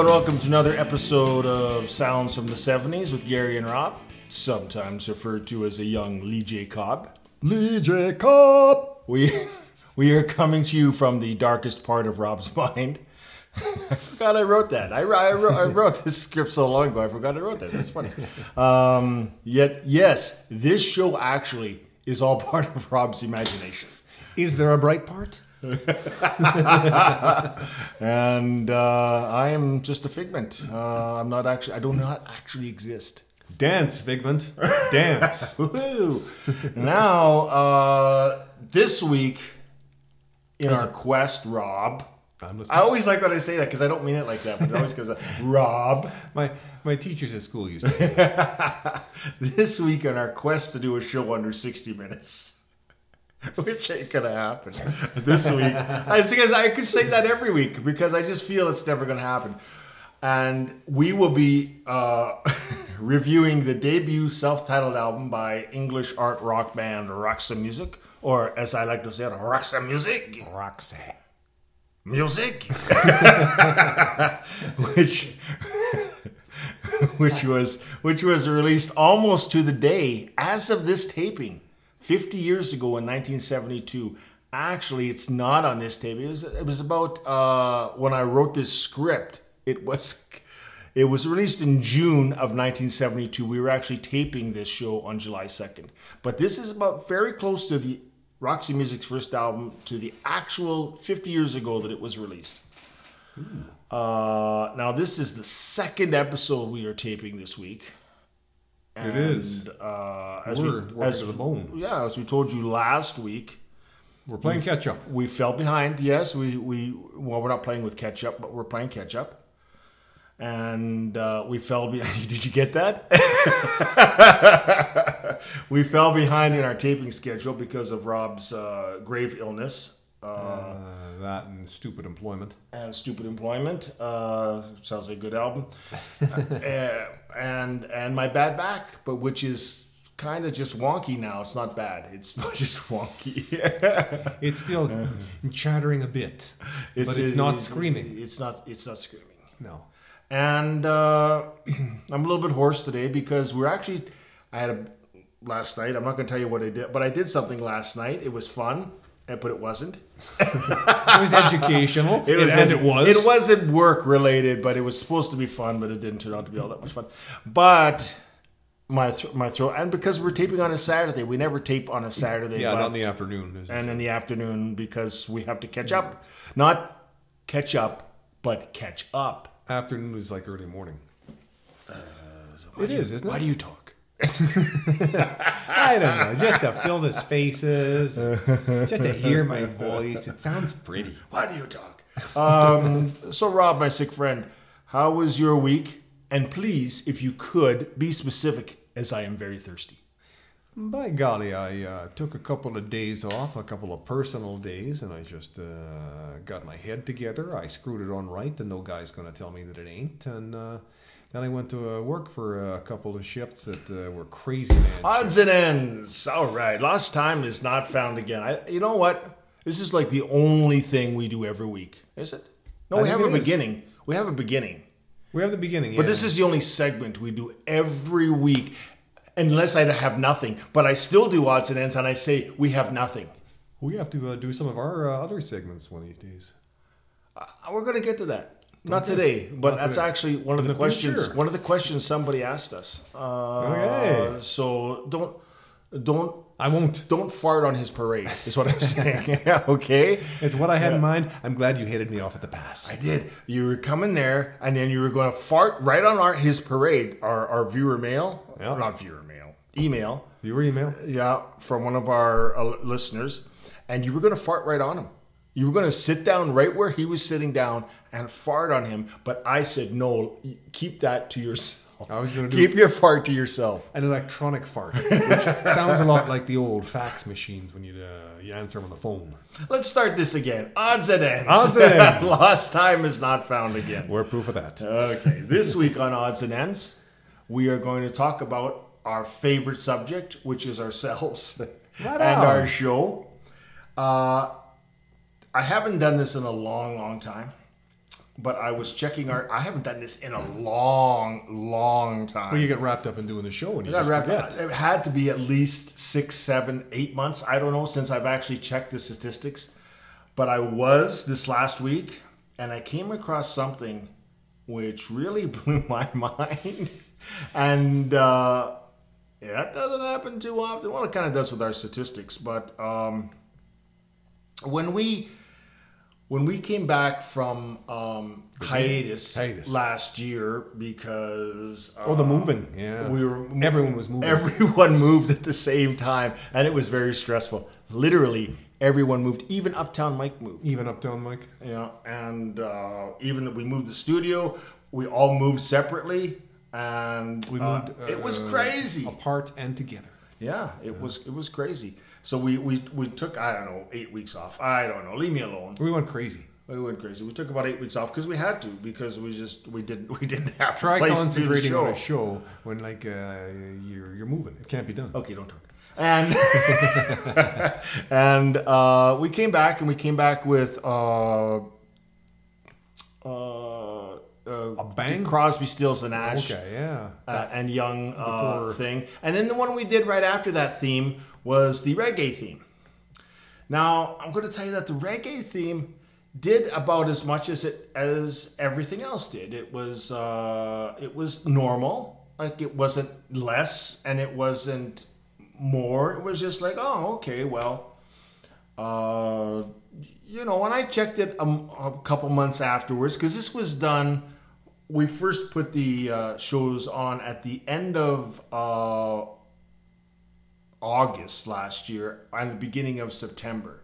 and welcome to another episode of Sounds from the 70s with Gary and Rob, sometimes referred to as a young Lee J. Cobb. Lee Jacob. We, we are coming to you from the darkest part of Rob's mind. I forgot I wrote that. I, I, wrote, I wrote this script so long ago, I forgot I wrote that. That's funny. Um, yet, yes, this show actually is all part of Rob's imagination. Is there a bright part? And uh, I am just a figment. Uh, I'm not actually, I do not actually exist. Dance, Figment. Dance. Now, uh, this week in our quest, Rob. I always like when I say that because I don't mean it like that, but it always comes out. Rob, My my teachers at school used to say, this week on our quest to do a show under 60 minutes, which ain't gonna happen this week. I, because I could say that every week because I just feel it's never gonna happen. And we will be uh, reviewing the debut self-titled album by English art rock band Roxy Music, or as I like to say it, Roxa Music. Roxanne. music which which was which was released almost to the day as of this taping 50 years ago in 1972 actually it's not on this tape it was it was about uh when i wrote this script it was it was released in June of 1972. We were actually taping this show on July 2nd. But this is about very close to the Roxy Music's first album, to the actual 50 years ago that it was released. Uh, now, this is the second episode we are taping this week. It is. Uh, as We're we, as, to the bone. Yeah, as we told you last week, We're playing catch up. we fell behind. Yes, we we well, we're not playing with catch up, but we're playing catch up. And uh, we fell behind. Did you get that? we fell behind in our taping schedule because of Rob's uh, grave illness uh, Uh, that and stupid employment. and stupid employment. Uh, sounds like a good album. Uh, and and my bad back, but which is kind of just wonky now. It's not bad. It's just wonky. It's still chattering a bit, but it's not it- screaming. It's not. It's not screaming. No. And uh, I'm a little bit hoarse today because we're actually. I had a last night. I'm not going to tell you what I did, but I did something last night. It was fun, Eh, but it wasn't. It was educational. it was, and it was. It wasn't work related, but it was supposed to be fun, but it didn't turn out to be all that much fun. But my th- my throat, and because we're taping on a Saturday, we never tape on a Saturday. Yeah, but- not in the afternoon. And in the afternoon because we have to catch up. Not catch up, but catch up. afternoon is like early morning. Uh, it is, isn't it? Why do you talk? I don't know. Just to fill the spaces, just to hear my voice. It sounds pretty. Why do you talk? Um, so, Rob, my sick friend, how was your week? And please, if you could, be specific, as I am very thirsty. By golly, I uh, took a couple of days off, a couple of personal days, and I just uh, got my head together. I screwed it on right, and no guy's going to tell me that it ain't. And uh, then I went to uh, work for a couple of shifts that uh, were crazy, man. Odds and ends. All right. Lost time is not found again. I, you know what? This is like the only thing we do every week, is it? No, I we have a it is. beginning. We have a beginning. We have the beginning, But yeah. this is the only segment we do every week, unless I have nothing. But I still do odds and ends, and I say we have nothing. we have to uh, do some of our uh, other segments one of these days. Uh, We're going to get to that. Not today, but Not that's today. actually one of the, the questions. future. One of the questions somebody asked us. Uh, Okay. So don't, don't, I won't. don't fart on his parade. Is what I'm saying. okay. It's what I had in mind. I'm glad you headed me off at the pass. I did. You were coming there, and then you were going to fart right on our his parade, our our viewer mail, Yeah. not viewer mail, email. Viewer email? Yeah, from one of our uh, listeners, and you were going to fart right on him. You were going to sit down right where he was sitting down and fart on him. But I said, no, keep that to yourself. I was gonna do- keep your fart to yourself. An electronic fart, which sounds a lot like the old fax machines when you uh, you answer them on the phone. Let's start this again. Odds and ends. Odds and ends. Lost time is not found again. We're proof of that. Okay, this week on Odds and Ends, we are going to talk about our favorite subject, which is ourselves Right and on. our show. Uh, I haven't done this in a long, long time, but I was checking our. I haven't done this in a long, long time. Well, you get wrapped up in doing the show and you got wrapped forget. up. It had to be at least six, seven, eight months. I don't know since I've actually checked the statistics, but I was this last week, and I came across something which really blew my mind, and uh, yeah, that doesn't happen too often. Well, it kind of does with our statistics, but um, when we when we came back from um, hiatus, Hiatus. last year because Oh, the moving. Yeah. we were Everyone was moving. Everyone moved at the same time, and it was very stressful. Literally, everyone moved. Even Uptown Mike moved. Even Uptown Mike. Yeah, and uh, even that we moved the studio, we all moved separately, and We uh, moved. it was uh, crazy. Apart and together. Yeah, it was it was crazy. So we, we we took I don't know eight weeks off. I don't know. Leave me alone. We went crazy. We went crazy. We took about eight weeks off because we had to because we just we didn't we didn't have Try to concentrating on a show when like uh, you're you're moving. It can't be done. Okay, don't talk. And and uh, we came back and we came back with uh, uh, uh, A bang? Crosby, Stills, and Nash. Okay, yeah. Uh, and Young uh, thing, and then the one we did right after that theme was the reggae theme. Now I'm going to tell you that the reggae theme did about as much as it as everything else did. It was uh, it was normal, like it wasn't less and it wasn't more. It was just like, oh, okay, well, uh, you know. When I checked it a, a couple months afterwards, because this was done. We first put the uh, shows on at the end of uh, August last year and the beginning of September.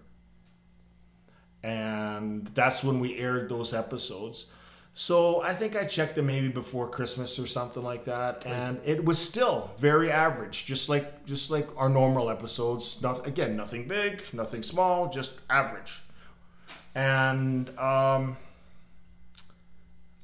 And that's when we aired those episodes. So I think I checked them maybe before Christmas or something like that, and it was still very average, just like just like our normal episodes. Not again, nothing big, nothing small, just average. And um,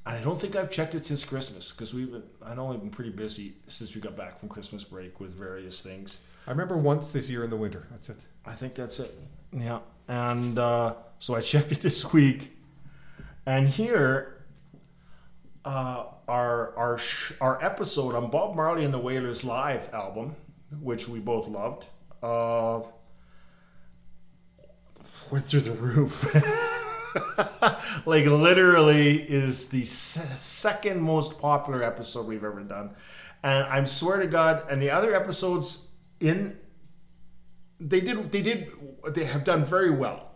I don't think I've checked it since Christmas because we've been. I know I've been pretty busy since we got back from Christmas break with various things. I remember once this year in the winter. That's it. I think that's it. Yeah. And uh, so I checked it this week, and here, uh, our our sh- our episode on Bob Marley and the Wailers live album, which we both loved, uh, went through the roof. like literally is the se- second most popular episode we've ever done, and I'm swear to God, and the other episodes in they did they did they have done very well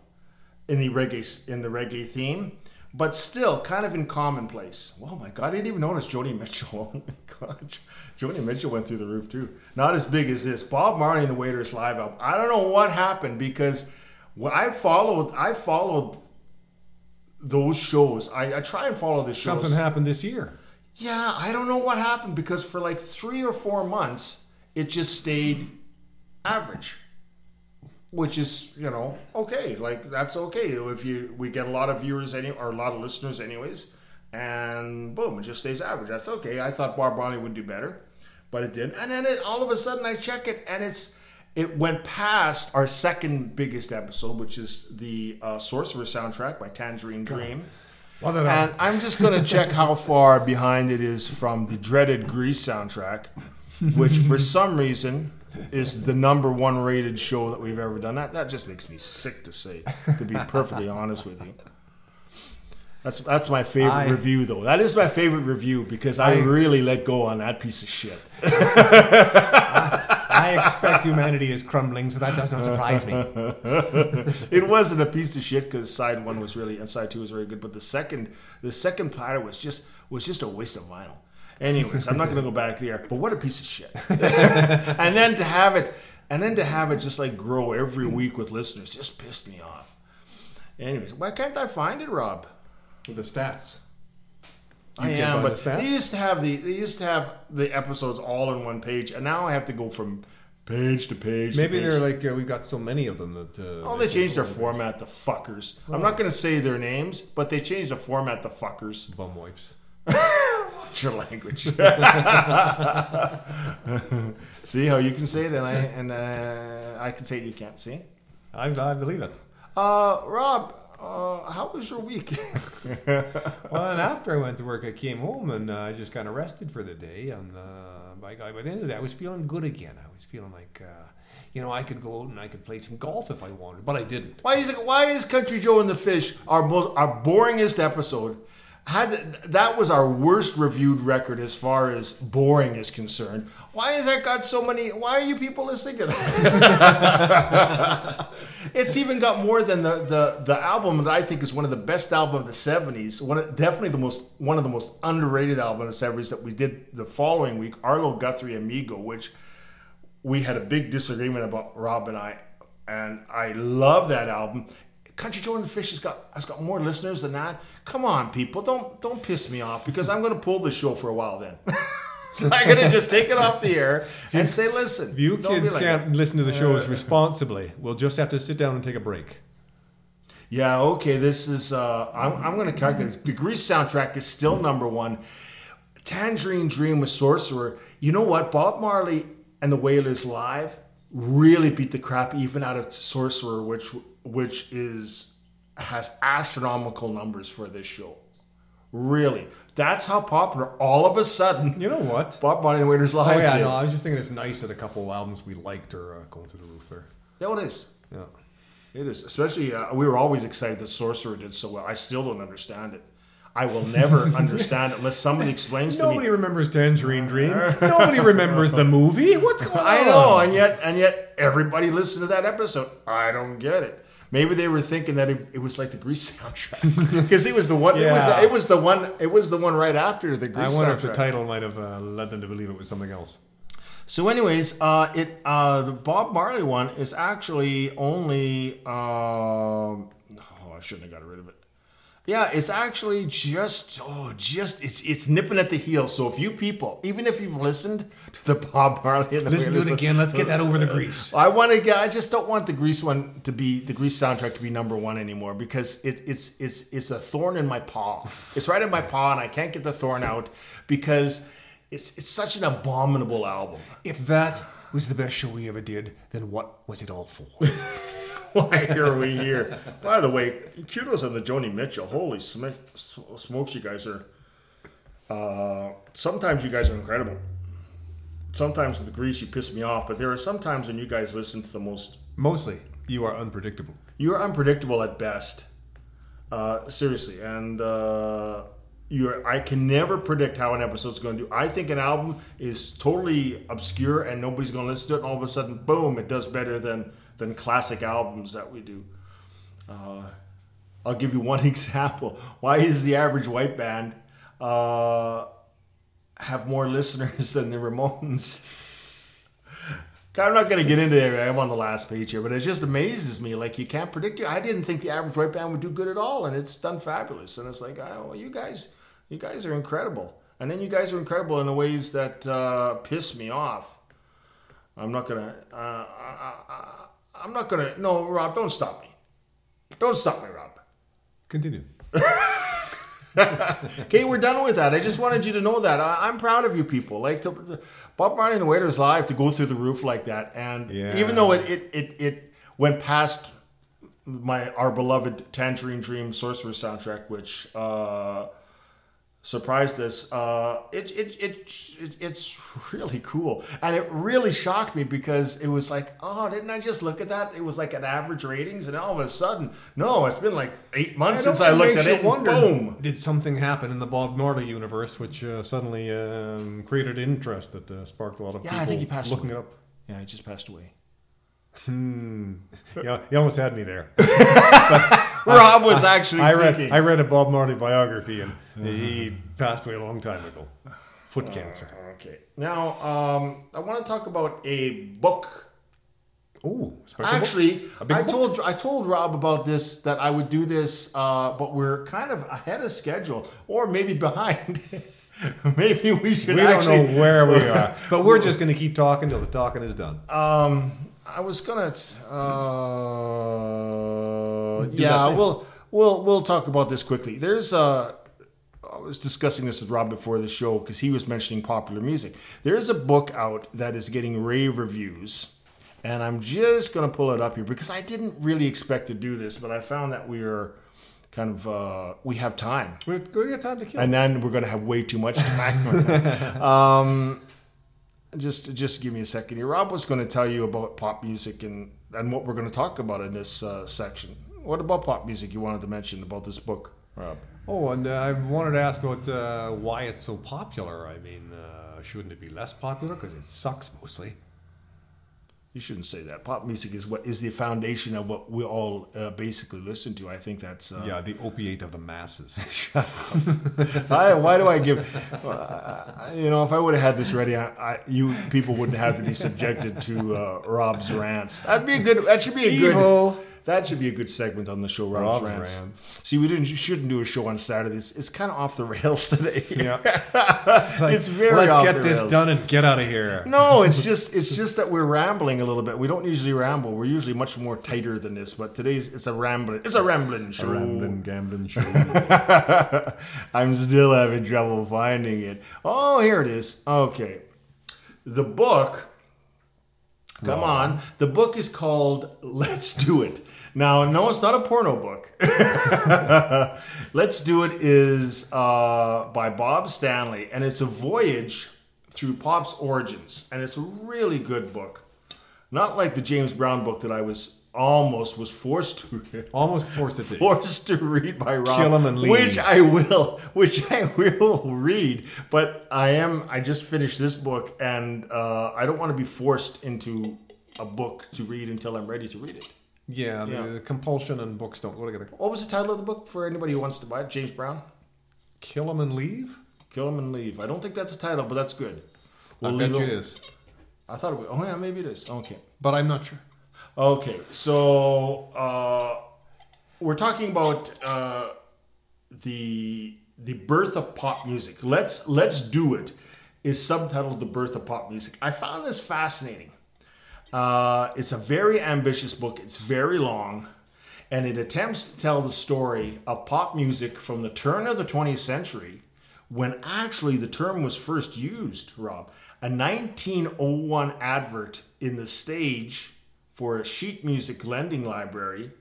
in the reggae in the reggae theme, but still kind of in commonplace. Oh my god, I didn't even notice Joni Mitchell. Oh my god, Joni Mitchell went through the roof too. Not as big as this. Bob Marley and the Wailers live album. I don't know what happened because what I followed, I followed those shows. I, I try and follow the shows. Something happened this year. Yeah, I don't know what happened because for like three or four months, it just stayed average, which is you know okay. Like that's okay if you we get a lot of viewers any or a lot of listeners anyways, and boom, it just stays average. That's okay. I thought Bob Marley would do better, but it didn't. And then it, all of a sudden, I check it and it's it went past our second biggest episode, which is the uh, Sorcerer soundtrack by Tangerine Dream. Well, And I'm just going to check how far behind it is from the dreaded Grease soundtrack, which for some reason is the number one rated show that we've ever done. That, that just makes me sick to say, to be perfectly honest with you. That's that's my favorite I- review, though. That is my favorite review because I, I- really let go on that piece of shit. I expect humanity is crumbling, so that does not surprise me. it wasn't a piece of shit because side one was really and side two was very good, but the second the second platter was just was just a waste of vinyl. Anyways, I'm not gonna go back there, but what a piece of shit. and then to have it and then to have it just like grow every week with listeners just pissed me off. Anyways, why can't I find it, Rob? The stats. I am, but the they used to have the they used to have the episodes all in one page, and now I have to go from page to page. to Maybe page. they're like uh, we've got so many of them that. Uh, Oh, they changed their format, the fuckers. I'm not going to say their names, but they changed the format, the fuckers. Bum wipes. What's your language? see how you can say it, and I and uh, I can say it. You can't see. I, I believe it. Uh, Rob, uh, how was your week? well, and after I went to work, I came home and uh, I just kind of rested for the day. And by, by the end of the day, I was feeling good again. I was feeling like, uh, you know, I could go out and I could play some golf if I wanted, but I didn't. why is it, why is Country Joe and the Fish our most our boringest episode? Had that was our worst reviewed record as far as boring is concerned. Why has that got so many? Why are you people listening to that? it's even got more than the, the the album that I think is one of the best albums of the '70s. One of, definitely the most one of the most underrated albums of the '70s that we did the following week. Arlo Guthrie Amigo, which we had a big disagreement about Rob and I, and I love that album. Country Joe and the Fish has got has got more listeners than that. Come on, people, don't don't piss me off because I'm going to pull this show for a while. Then I'm going to just take it off the air and say, listen, If you kids like can't that. listen to the shows responsibly, we'll just have to sit down and take a break. Yeah, okay. This is. Uh, I'm, I'm going to calculate. The Grease soundtrack is still number one. Tangerine Dream with Sorcerer. You know what? Bob Marley and the Wailers live really beat the crap even out of Sorcerer, which which is has astronomical numbers for this show. Really, that's how popular. All of a sudden, You know what? Bob Marley and the Wailers live. Oh yeah, did. no, I was just thinking it's nice that a couple of albums we liked are uh, going to the roof there. Yeah, it is. Yeah. It is, especially uh, we were always excited that Sorcerer did so well. I still don't understand it. I will never understand it unless somebody explains to me. Nobody remembers Tangerine Dream. Nobody remembers the movie. What's going on? I know, and yet, and yet, everybody listened to that episode. I don't get it. Maybe they were thinking that it, it was like the Grease soundtrack because it was the one. It was Yeah. it was the one. It was the one right after the Grease. I wonder soundtrack. if the title might have uh, led them to believe it was something else. So, anyways, uh, it uh, the Bob Marley one is actually only. Um, oh, I shouldn't have got rid of it. Yeah, it's actually just oh, just it's it's nipping at the heel. So if you people, even if you've listened to the Bob Marley and the Listen to it again. Let's get that over the grease. I want to get. I just don't want the Grease one to be the Grease soundtrack to be number one anymore because it, it's it's it's a thorn in my paw. It's right in my paw, and I can't get the thorn out because it's it's such an abominable album. If that was the best show we ever did, then what was it all for? Why are we here? By the way, kudos on the Joni Mitchell. Holy sm- smokes, you guys are. Uh, sometimes you guys are incredible. Sometimes with the grease you piss me off, but there are some times when you guys listen to the most. Mostly, you are unpredictable. You're unpredictable at best. Uh, seriously, and uh, you're. I can never predict how an episode's going to do. I think an album is totally obscure and nobody's going to listen to it, and all of a sudden, boom, it does better than than classic albums that we do. Uh, I'll give you one example. Why is the average white band uh, have more listeners than the Ramones? I'm not going to get into it. I'm on the last page here, but it just amazes me. Like you can't predict it. I didn't think the average white band would do good at all, and it's done fabulous. And it's like, oh, you guys, you guys are incredible. And then you guys are incredible in the ways that uh, piss me off. I'm not gonna. Uh, I, I, I'm not gonna. No, Rob, don't stop me. Don't stop me, Rob. Continue. Okay, we're done with that. I just wanted you to know that I, I'm proud of you people. Like to, Bob Marley and the Wailers live to go through the roof like that, and Yeah. even though it, it it it went past my our beloved Tangerine Dream Sorcerer soundtrack, which uh, surprised us. Uh, it, it, it, it it's really cool, and it really shocked me because it was like, oh, didn't I just look at that? It was like an average ratings, and all of a sudden, no, it's been like eight months since I looked at it. and boom. Did something happen in the Bob Marley universe which uh, suddenly um, created interest that uh, sparked a lot of Yeah, people I think he passed looking away. it up? Yeah, he just passed away. Hmm. Yeah, you almost had me there. Rob was actually I read. I read a Bob Marley biography and he passed away a long time ago. Foot cancer. okay. Now, um, I want to talk about a book. Oh, special? Actually, A I book? told I told Rob about this that I would do this, uh, but we're kind of ahead of schedule, or maybe behind. maybe we should. we actually, don't know where we are, but we're just going to keep talking till the talking is done. Um, I was gonna. Uh, yeah, we'll we'll we'll talk about this quickly. There's uh, I was discussing this with Rob before the show because he was mentioning popular music. There's a book out that is getting rave reviews, and I'm just gonna pull it up here because I didn't really expect to do this, but I found that we are kind of uh, we have time, We're going to get time to kill. and then we're going to have way too much time. um, just just give me a second here. Rob was going to tell you about pop music and and what we're going to talk about in this uh, section. What about pop music you wanted to mention about this book, Rob? oh, and uh, I wanted to ask about uh, why it's so popular. I mean, uh, shouldn't it be less popular? Because it sucks mostly. You shouldn't say that. Pop music is what is the foundation of what we all uh, basically listen to. I think that's uh, Yeah, the opiate of the masses. I, why do I give? Uh, you know, if I would have had this ready, I, I, you people wouldn't have to be subjected to uh, Rob's rants. That'd be a good. That should be a Evil. good. That should be a good segment on the show, Rob's, Rob's rants. rants. See, we didn't. Shouldn't do a show on Saturdays. It's kind of off the rails today. Yeah. it's very. Let's get this rails. done and get out of here. No, it's just it's just that we're rambling a little bit. We don't usually ramble. We're usually much more tighter than this. But today's it's a rambling. It's a rambling show. A Rambling gambling show. I'm still having trouble finding it. Oh, here it is. Okay. The book, come on. The book is called Let's Do It. Now, no, it's not a porno book. Let's Do It is uh, by Bob Stanley, and it's a voyage through pop's origins. And it's a really good book. Not like the James Brown book that I was almost was forced to read. Almost forced to. forced to read by Rob, Kill 'em and leave. which I will, which I will read. But I am, I just finished this book, and uh, I don't want to be forced into a book to read until I'm ready to read it. Yeah, the, Yeah. the compulsion and books don't go together. What was the title of the book for anybody who wants to buy it? James Brown, Kill 'em and leave? Kill 'em and Leave. I don't think that's a title, but that's good. I bet you it- it is. I thought it was. Oh yeah, maybe it is. Okay. But I'm not sure. Okay, so uh, we're talking about uh, the the birth of pop music. Let's let's do it. Is subtitled "The Birth of Pop Music." I found this fascinating. Uh, it's a very ambitious book. It's very long, and it attempts to tell the story of pop music from the turn of the 20th century, when actually the term was first used. Rob, a 1901 advert in the stage for a sheet music lending library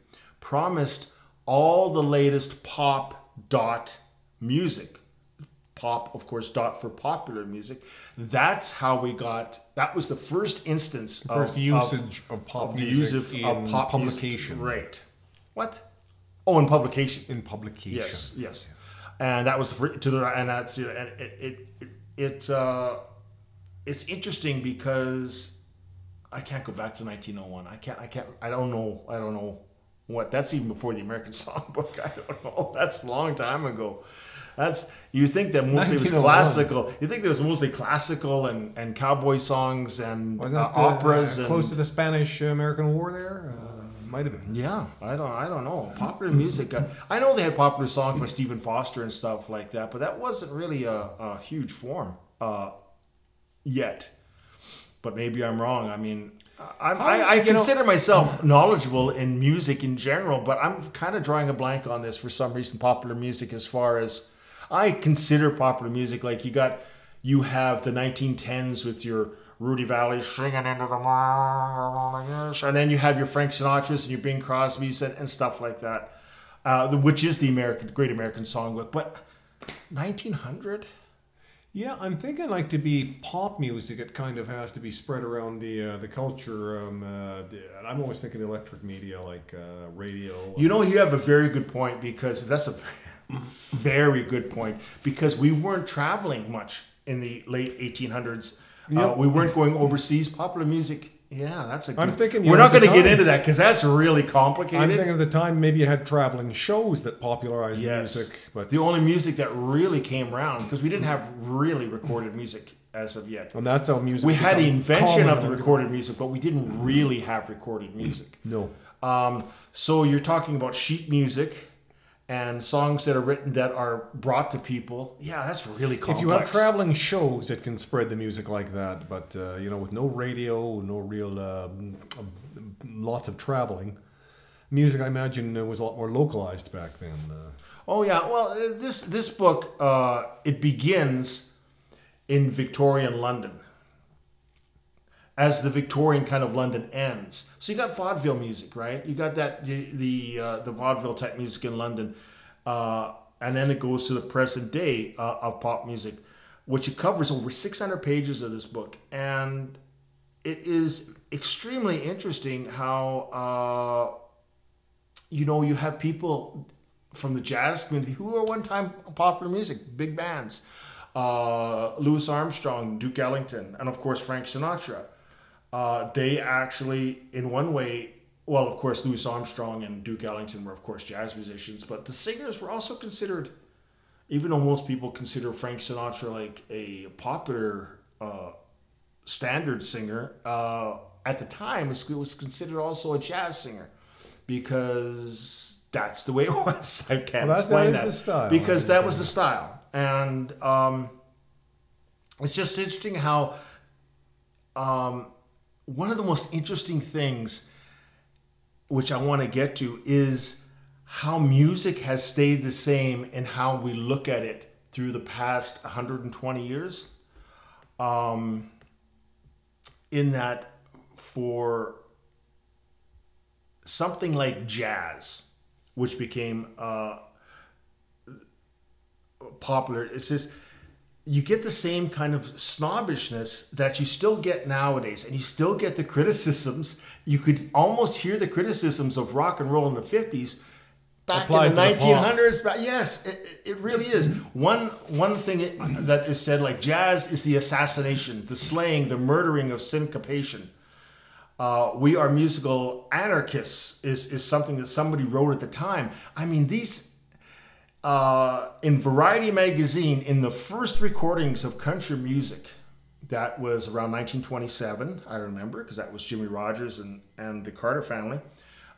promised all the latest pop dot music pop of course dot for popular music that's how we got that was the first instance First of usage of, pop of music use of, in of pop music. publication. right what oh in publication In publication. Yes, yes, and that was the fir- to the right and that's and it it it, it uh, it's interesting because I can't go back to 1901. I can't. I can't. I don't know. I don't know what. That's even before the American Songbook. I don't know. That's a long time ago. That's you think that mostly was classical. You think there was mostly classical and, and cowboy songs and uh, that uh, operas and close to the Spanish-American War there? Uh, might have been. Yeah, I don't, I don't know. Popular music. uh, I know they had popular songs by Stephen Foster and stuff like that, but that wasn't really a, a huge form uh, yet. But maybe I'm wrong. I mean, I'm, I, I you know- consider myself knowledgeable in music in general, but I'm kind of drawing a blank on this for some reason. Popular music, as far as I consider popular music, like you got, you have the 1910s with your Rudy Vallée singing into the and then you have your Frank Sinatras and your Bing Crosby's and, and stuff like that, uh, the- which is the American Great American Songbook. But 1900. Yeah, I'm thinking like to be pop music, it kind of has to be spread around the uh, the culture. Um, uh, I'm always thinking electric media like uh, radio. You know, you have a very good point because that's a very good point because we weren't traveling much in the late 1800s. Uh, we weren't going overseas. Popular music, yeah, that's a. Good, I'm thinking, we're not going to get into that because that's really complicated. I'm thinking of the time maybe you had traveling shows that popularized yes, music, but the only music that really came around because we didn't have really recorded music as of yet. and that's how music. We had the invention of the recorded music, but we didn't really have recorded music. No, Um, so you're talking about sheet music and songs that are written that are brought to people. Yeah, that's really complex. if you have traveling shows, it can spread the music like that. But uh, you know, with no radio, no real um, lots of traveling, music I imagine uh, was a lot more localized back then. Uh, Oh yeah, well uh, this this book uh, it begins in Victorian London. As the Victorian kind of London ends, so you got vaudeville music, right? You got that the uh, the vaudeville type music in London. Uh, and then it goes to the present day uh, of pop music, which it covers over 600 pages of this book. And it is extremely interesting how, uh, you know, you have people from the jazz community who were one time popular music, big bands. Uh, Louis Armstrong, Duke Ellington, and of course Frank Sinatra. Uh, they actually, in one way, well, of course, Louis Armstrong and Duke Ellington were, of course, jazz musicians, but the singers were also considered, even though most people consider Frank Sinatra like a popular uh, standard singer, uh, at the time it was considered also a jazz singer because that's the way it was. I can't well, explain that, style, because that was the style, and um, it's just interesting how um, one of the most interesting things which I want to get to, is how music has stayed the same and how we look at it through the past 120 years. Um, in that, for something like jazz, which became uh, popular, it's just you get the same kind of snobbishness that you still get nowadays and you still get the criticisms. You could almost hear the criticisms of rock and roll in the 50s back Applied in the 1900s but yes it, it, really is. One one thing that is said like jazz is the assassination the slaying the murdering of syncopation. Uh, we are musical anarchists is, is something that somebody wrote at the time. I mean these uh, in Variety magazine, in the first recordings of country music, that was around 1927, I remember, because that was Jimmie Rodgers and, and the Carter family.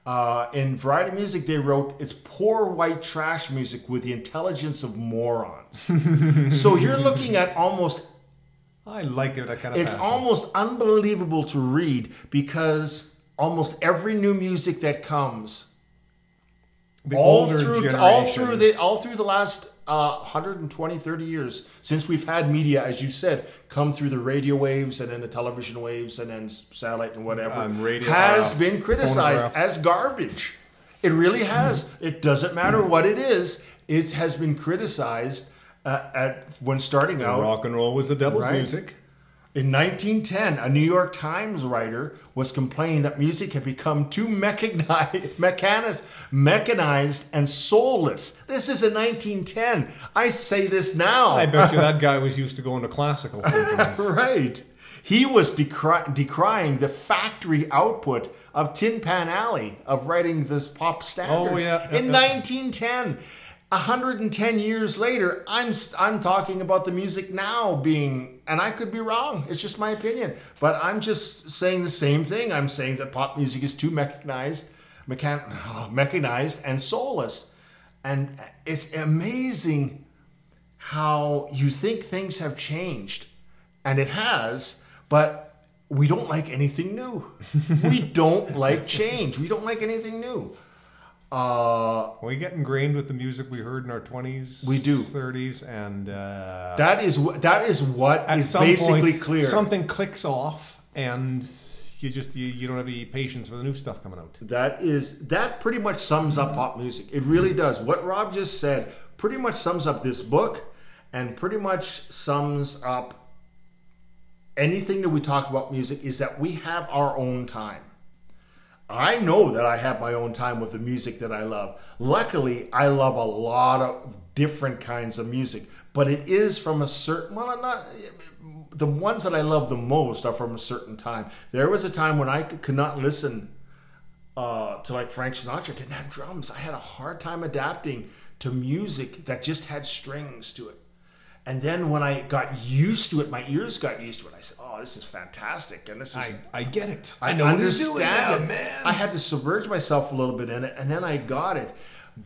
Uh, in Variety Music, they wrote, It's poor white trash music with the intelligence of morons. so you're looking at almost. I like it, that kind of. It's passion. almost unbelievable to read because almost every new music that comes the all through generation. all through the all through the last uh, 120 30 years since we've had media as you said come through the radio waves and then the television waves and then satellite and whatever um, radio, has uh, been criticized phonograph. as garbage it really has it doesn't matter what it is it has been criticized uh, at when starting out rock and roll was the devil's right? music in 1910, a New York Times writer was complaining that music had become too mechanized, mechanized and soulless. This is in 1910. I say this now. I bet you that guy was used to going to classical right. He was decry- decrying the factory output of Tin Pan Alley of writing this pop standards oh, yeah. in 1910. 110 years later, I'm I'm talking about the music now being, and I could be wrong. It's just my opinion, but I'm just saying the same thing. I'm saying that pop music is too mechanized, mechan- oh, mechanized and soulless, and it's amazing how you think things have changed, and it has, but we don't like anything new. we don't like change. We don't like anything new. Uh, we get ingrained with the music we heard in our twenties, we do thirties, and uh, that is that is what is basically point, clear. Something clicks off, and you just you, you don't have any patience for the new stuff coming out. That is that pretty much sums up pop music. It really does. What Rob just said pretty much sums up this book, and pretty much sums up anything that we talk about music. Is that we have our own time I know that I have my own time with the music that I love. Luckily, I love a lot of different kinds of music, but it is from a certain well, I'm not the ones that I love the most are from a certain time. There was a time when I could not listen uh, to like Frank Sinatra didn't have drums. I had a hard time adapting to music that just had strings to it. And then when I got used to it, my ears got used to it. I said, "Oh, this is fantastic!" And this is I, I get it. I, know understand it, man. I had to submerge myself a little bit in it, and then I got it.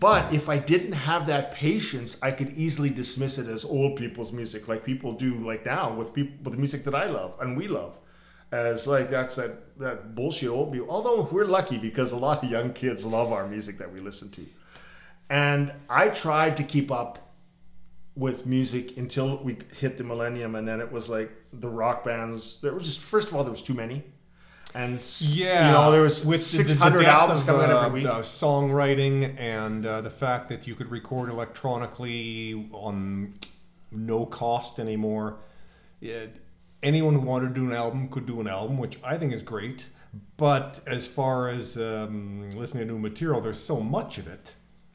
But if I didn't have that patience, I could easily dismiss it as old people's music, like people do like now with people with the music that I love and we love, as like that's that that bullshit old music. Although we're lucky because a lot of young kids love our music that we listen to, and I tried to keep up with music until we hit the millennium, and then it was like the rock bands. There was just first of all there was too many. and Yeah, you know there was with 600 depth albums of, coming out every week. uh, songwriting and uh, the fact that you could record electronically on no cost anymore. Yeah, anyone who wanted to do an album could do an album, which I think is great. But as far as um, listening to new material, there's so much of it.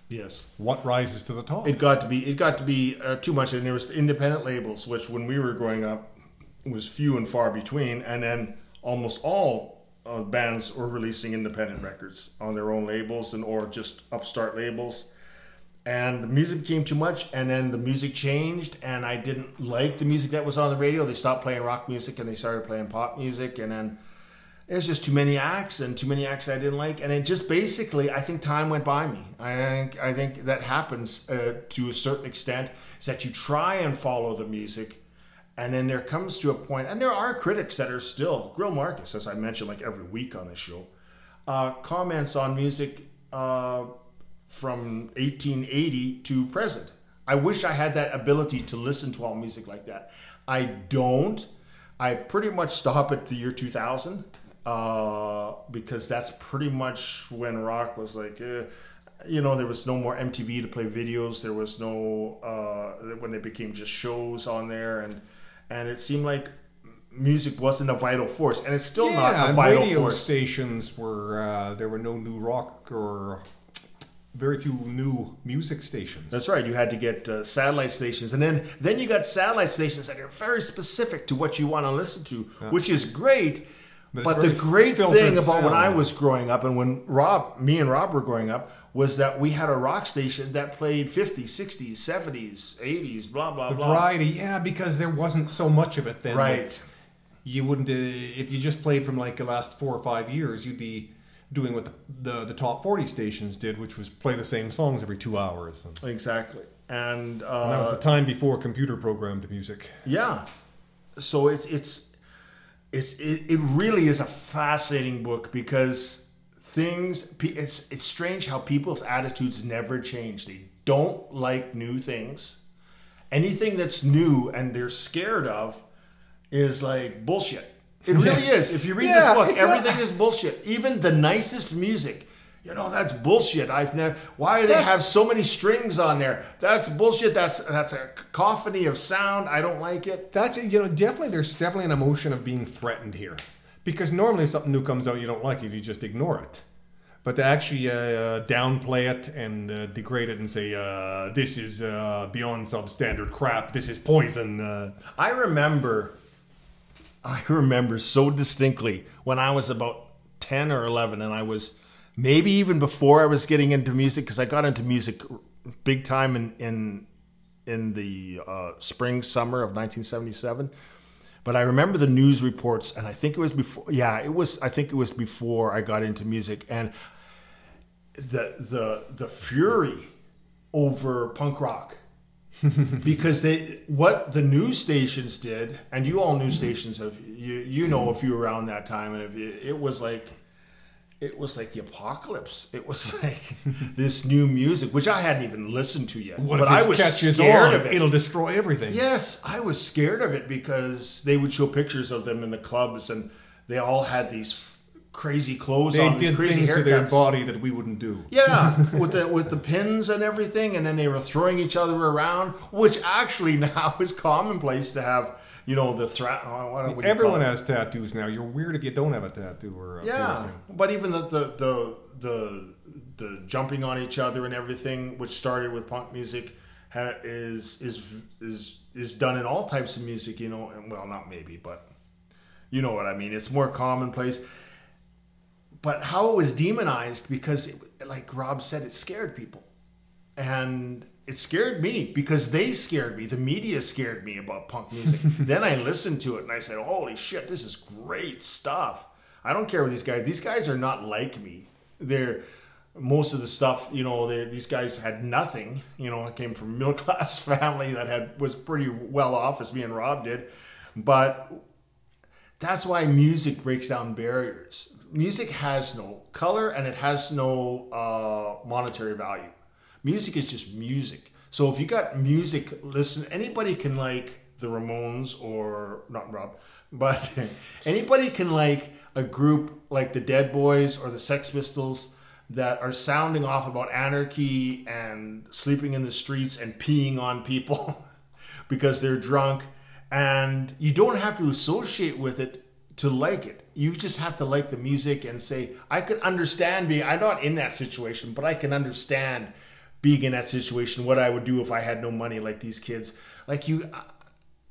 Yes. What rises to the top? It got to be it got to be uh, too much, and there was independent labels, which when we were growing up was few and far between, and then almost all uh, bands were releasing independent records on their own labels and or just upstart labels. And the music became too much, and then the music changed, and I didn't like the music that was on the radio. They stopped playing rock music and they started playing pop music, and then there's just too many acts and too many acts I didn't like, and it just basically I think time went by me. I think I think that happens uh, to a certain extent. Is that you try and follow the music, and then there comes to a point, and there are critics that are still Greil Marcus, as I mentioned like every week on this show, uh, comments on music uh, from 1880 to present. I wish I had that ability to listen to all music like that. I don't. I pretty much stop at the year 2000 uh, because that's pretty much when rock was like, eh, you know, there was no more MTV to play videos. There was no uh, when they became just shows on there, and and it seemed like music wasn't a vital force, and it's still yeah, not a and vital radio force. stations were uh, there were no new rock or very few new music stations. That's right. You had to get uh, satellite stations, and then then you got satellite stations that are very specific to what you want to listen to, which is great. But But, the great thing about when I was growing up, and when Rob, me and Rob were growing up, was that we had a rock station that played 50s, 60s, 70s, 80s, blah blah The blah. variety, yeah, because there wasn't so much of it then. Right. You wouldn't, uh, if you just played from like the last four or five years, you'd be doing what the, the, the top 40 stations did, which was play the same songs every two hours. And Exactly, and, uh, that was the time before computer programmed music. Yeah. So it's it's it's it, it really is a fascinating book because things it's it's strange how people's attitudes never change. They don't like new things. Anything that's new and they're scared of is like bullshit. It really is. If you read this book, everything is bullshit. Even the nicest music. You know, that's bullshit. I've never why do they That's- have so many strings on there? That's bullshit. That's that's a cacophony of sound. I don't like it. That's, you know, definitely, there's definitely an emotion of being threatened here. Because normally if something new comes out, you don't like it, you just ignore it. But to actually uh, downplay it and uh, degrade it and say, uh, this is uh, beyond substandard crap, this is poison. Uh, I remember, I remember so distinctly when I was about 10 or 11, and I was maybe even before I was getting into music, because I got into music big time in, in, in the uh, spring, summer of 1977. But I remember the news reports, and I think it was before, yeah, it was, I think it was before I got into music. And the, the, the fury over punk rock because they what the news stations did, and you all news stations have you you know if you were around that time, and if you, it was like it was like the apocalypse. It was like this new music, which I hadn't even listened to yet, what but if I was scared on? of it. It'll destroy everything. Yes, I was scared of it because they would show pictures of them in the clubs, and they all had these f- crazy clothes They on, these crazy things to their haircuts. body that we wouldn't do. Yeah, with the with the pins and everything, and then they were throwing each other around, which actually now is commonplace to have. You know the threat. Oh, Everyone has tattoos now. You're weird if you don't have a tattoo or a Yeah, piercing. but even the the, the the the jumping on each other and everything, which started with punk music, ha, is is is is done in all types of music. You know, and well, not maybe, but you know what I mean. It's more commonplace. But how it was demonized because, it, like Rob said, it scared people, and it scared me because they scared me. The media scared me about punk music. then I listened to it and I said, "Holy shit, this is great stuff." I don't care what these guys. These guys are not like me. They're most of the stuff. You know, these guys had nothing. You know, I came from a middle class family that had was pretty well off, as me and Rob did, but that's why music breaks down barriers. Music has no color and it has no uh, monetary value. Music is just music. So if you got music, listen. Anybody can like the Ramones or not Rob, but anybody can like a group like the Dead Boys or the Sex Pistols that are sounding off about anarchy and sleeping in the streets and peeing on people because they're drunk. And you don't have to associate with it to like it. You just have to like the music and say, I could understand being, I'm not in that situation, but I can understand being in that situation, what I would do if I had no money like these kids. Like you,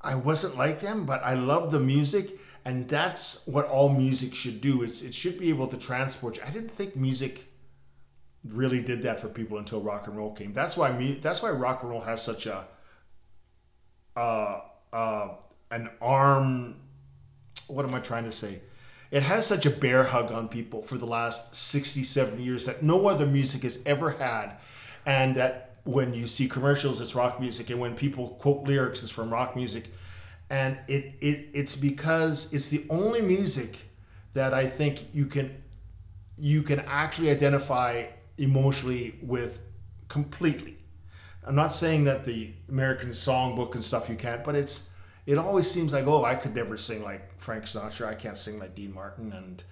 I wasn't like them, but I love the music. And that's what all music should do. It's, it should be able to transport you. I didn't think music really did that for people until rock and roll came. That's why me. That's why rock and roll has such a uh, uh, an arm. What am I trying to say? It has such a bear hug on people for the last 60, 70 years that no other music has ever had. And that when you see commercials, it's rock music. And when people quote lyrics, it's from rock music. And it, it it's because it's the only music that I think you can you can actually identify emotionally with completely. I'm not saying that the American songbook and stuff you can't, but it's it always seems like oh I could never sing like Frank Sinatra, I can't sing like Dean Martin, and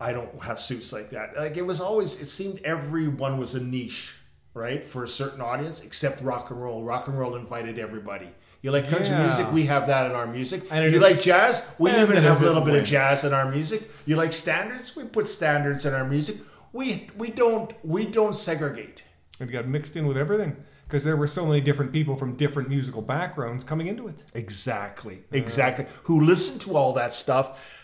I don't have suits like that. Like it was always it seemed everyone was a niche, right, for a certain audience, except rock and roll. Rock and roll invited everybody. You like country Yeah. music? We have that in our music. And you like jazz? We even have a little it bit of jazz in our music. You like standards? We put standards in our music. We we don't we don't segregate. It got mixed in with everything because there were so many different people from different musical backgrounds coming into it. Exactly. Exactly. Who listened to all that stuff,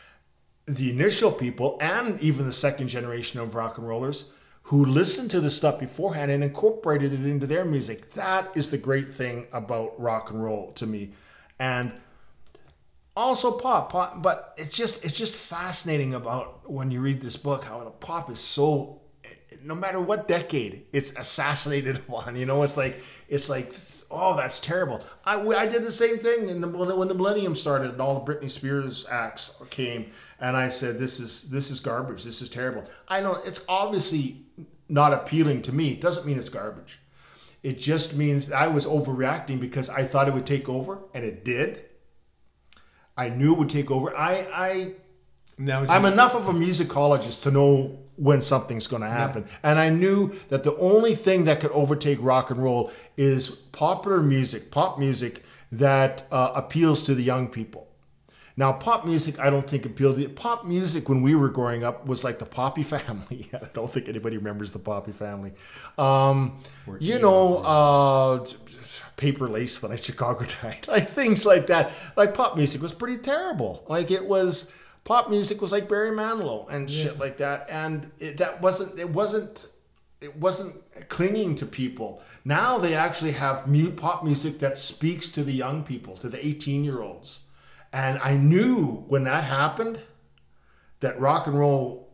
the initial people and even the second generation of rock and rollers who listened to the stuff beforehand and incorporated it into their music. That is the great thing about rock and roll to me. And also pop, pop but it's just it's just fascinating about when you read this book how pop is so no matter what decade it's assassinated upon you know it's like it's like oh that's terrible. I, I did the same thing in the, when the millennium started and all the britney spears acts came and i said this is this is garbage. This is terrible. I know it's obviously not appealing to me. It doesn't mean it's garbage. It just means i was overreacting because i thought it would take over and it did. I knew it would take over. I, I Now I'm just- enough of a musicologist to know when something's going to happen. And I knew that the only thing that could overtake rock and roll is popular music, pop music that uh, appeals to the young people. Now, pop music, I don't think appealed to pop music when we were growing up was like the Poppy Family. I don't think anybody remembers the Poppy Family. Um, you know, uh, Paper Lace, the night Chicago died, like things like that. Like pop music was pretty terrible. Like it was pop music was like Barry Manilow and shit like that, and it, that wasn't it wasn't it wasn't clinging to people. Now they actually have mute pop music that speaks to the young people, to the 18 year olds. And I knew when that happened that rock and roll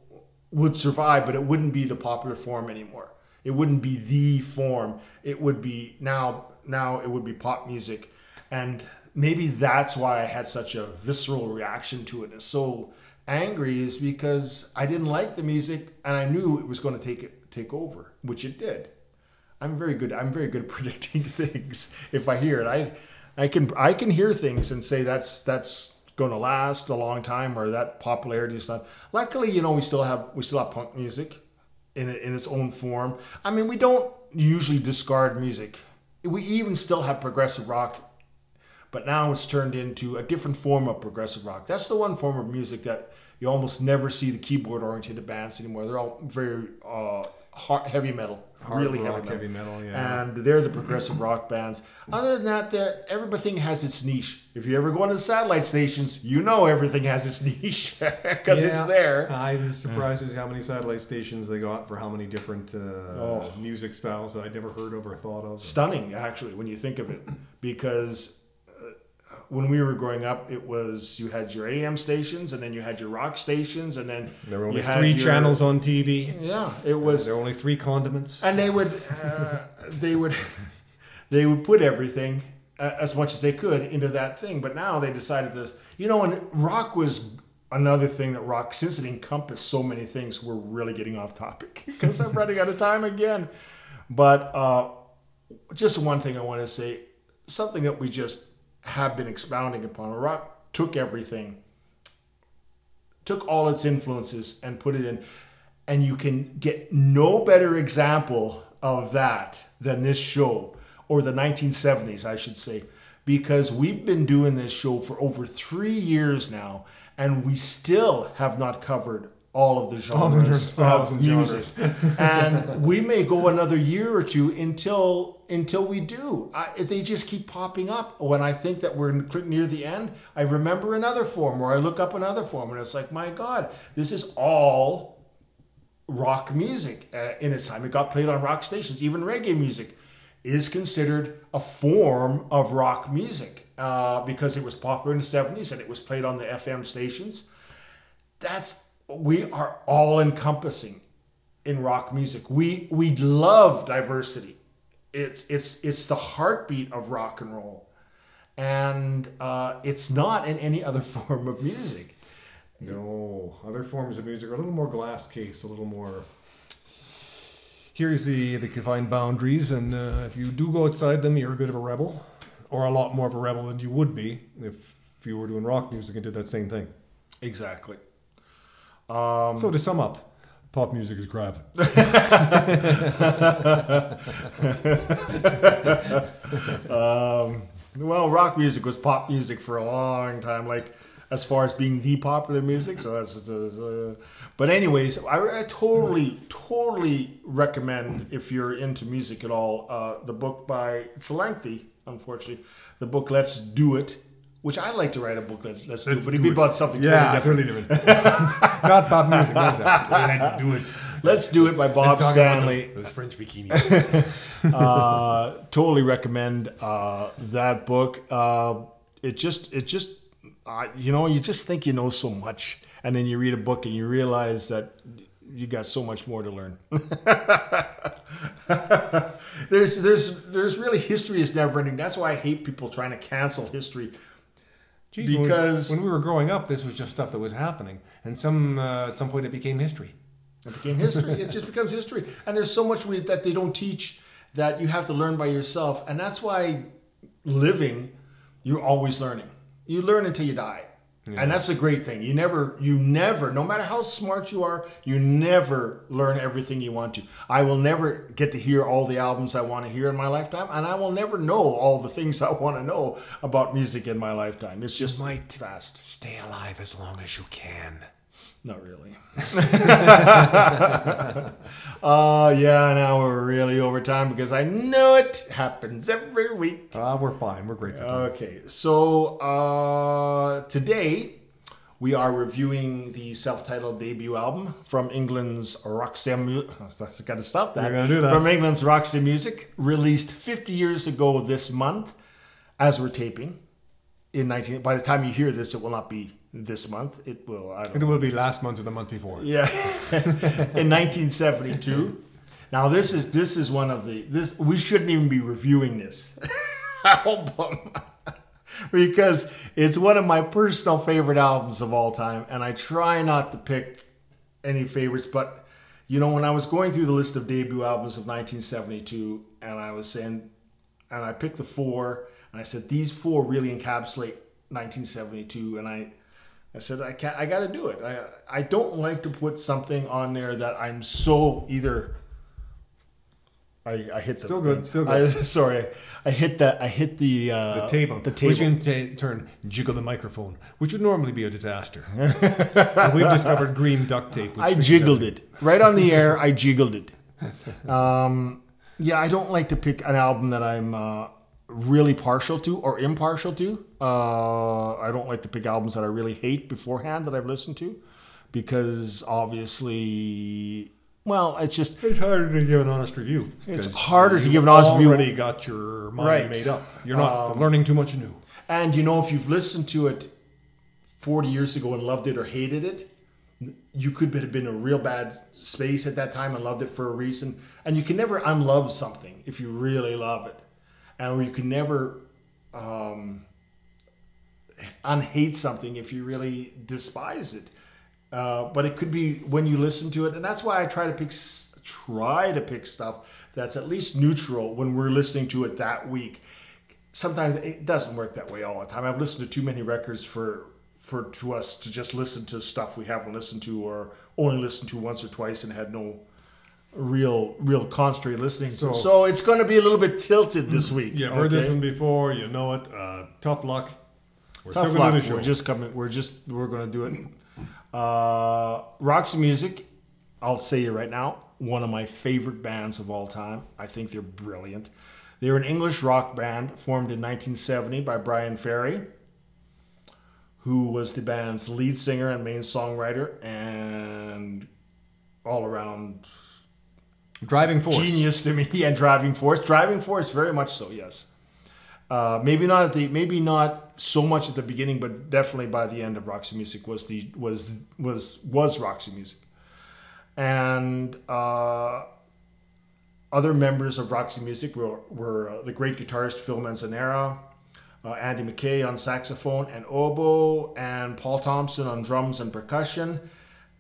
would survive, but it wouldn't be the popular form anymore. It wouldn't be the form. It would be now now it would be pop music. And maybe that's why I had such a visceral reaction to it and so angry is because I didn't like the music and I knew it was going to take it take over, which it did. I'm very good. I'm very good at predicting things. If I hear it, I, I can I can hear things and say that's that's going to last a long time or that popularity is not. Luckily, you know, we still have we still have punk music in in its own form. I mean, we don't usually discard music. We even still have progressive rock, but now it's turned into a different form of progressive rock. That's the one form of music that you almost never see the keyboard oriented bands anymore. They're all very uh, hard, heavy metal, Hard really rock, heavy metal. heavy metal, yeah. And they're the progressive rock bands. Other than that, everything has its niche. If you ever go into the satellite stations, you know everything has its niche because it's there. I'm surprised as how many satellite stations they got for how many different uh, Oh. music styles that I'd never heard of or thought of. stunning actually when you think of it because when we were growing up it was you had your am stations and then you had your rock stations and then There were only you had three your- channels on TV. yeah it was There were only three condiments. and they would uh, they would they would put everything uh, as much as they could into that thing but now they decided this. you know and rock was another thing that rock since it encompassed so many things we're really getting off topic because i'm running out of time again but uh, just one thing i want to say something that we just have been expounding upon rock took everything took all its influences and put it in. And you can get no better example of that than this show, or the 1970s, I should say, because we've been doing this show for over three years now, and we still have not covered all of the genres of music. and we may go another year or two until until we do. I, they just keep popping up. When I think that we're near the end, I remember another form, or I look up another form, and it's like, my God, this is all rock music uh, in its time. It got played on rock stations. Even reggae music is considered a form of rock music uh, because it was popular in the 70s and it was played on the FM stations. That's we are all encompassing in rock music. We we love diversity. It's it's it's the heartbeat of rock and roll, and uh, it's not in any other form of music. No, other forms of music are a little more glass case, a little more. Here's the the confined boundaries, and uh, if you do go outside them, you're a bit of a rebel, or a lot more of a rebel than you would be if, if you were doing rock music and did that same thing. Exactly. Um, so to sum up, pop music is crap. um, well, rock music was pop music for a long time, like as far as being the popular music. So that's, uh, but anyways, I, I, totally, totally recommend if you're into music at all, uh, the book by it's lengthy, unfortunately. The book "Let's Do It" which I'd like to write a book. Let's let's, let's do, but it'd be about something yeah, totally different. Totally different. Not Bob music. let's do it. Let's do it by Bob Stanley. Those, those, French bikinis. uh, totally recommend uh, that book. Uh, it just it just you know you just think you know so much, and then you read a book and you realize that you got so much more to learn. there's there's there's really history is never ending. That's why I hate people trying to cancel history Jeez, because when we, when we, were growing up, this was just stuff that was happening, and some uh, at some point it became history. It became history. it just becomes history, and there's so much we, that they don't teach that you have to learn by yourself, and that's why living, you're always learning. You learn until you die. Yeah. And that's a great thing. You never, you never, no matter how smart you are, you never learn everything you want to. I will never get to hear all the albums I want to hear in my lifetime, and I will never know all the things I want to know about music in my lifetime. It's just might fast. Stay alive as long as you can. Not really. uh, yeah, now we're really over time because I know it happens every week. Uh, we're fine. We're great. Okay, so uh, today we are reviewing the self-titled debut album from England's Roxy Music. Oh, I've got to stop that. You're gonna do that. From England's Roxy Music, released 50 years ago this month, as we're taping. In 19, by the time you hear this, it will not be this month. It will. I don't it will be last month or the month before. Yeah, in 1972. Now this is this is one of the this we shouldn't even be reviewing this album because it's one of my personal favorite albums of all time, and I try not to pick any favorites, but you know when I was going through the list of debut albums of 1972, and I was saying, and I picked the four, and I said these four really encapsulate 1972, and I I said I can't. I got to do it. I I don't like to put something on there that I'm so either. I, I hit the still good. Still good. I, sorry, I hit that. I hit the uh, the table. The table. Which in t- turn jiggle the microphone, which would normally be a disaster. we've discovered green duct tape. I jiggled it right on the air. I jiggled it. Um, yeah, I don't like to pick an album that I'm uh, really partial to or impartial to. Uh, I don't like to pick albums that I really hate beforehand that I've listened to because obviously, well, it's just it's harder to give an honest review. It's harder to give an honest review. Already got your mind right. made up. You're not um, learning too much new. And you know, if you've listened to it 40 years ago and loved it or hated it, you could have been in a real bad space at that time and loved it for a reason. And you can never unlove something if you really love it and you can never um, unhate something if you really despise it. Uh, but it could be when you listen to it, and that's why I try to pick try to pick stuff that's at least neutral when we're listening to it that week. Sometimes it doesn't work that way all the time. I've listened to too many records for for to us to just listen to stuff we haven't listened to or only listened to once or twice and had no real real concentrated listening. So- So it's going to be a little bit tilted this week. You've heard this one before. You know it. Uh, tough luck. We're Tough still luck. We're just coming. We're just we're going to do it. Uh, Roxy Music. I'll say it right now. One of my favorite bands of all time. I think they're brilliant. They're an English rock band formed in 1970 by Bryan Ferry, who was the band's lead singer and main songwriter, and all around Driving force. genius to me and driving force driving force very much so yes uh, maybe not at the maybe not so much at the beginning but definitely by the end of roxy music was the was was was roxy music and uh, other members of roxy music were, were uh, the great guitarist phil manzanera uh, Andy Mackay on saxophone and oboe, and Paul Thompson on drums and percussion.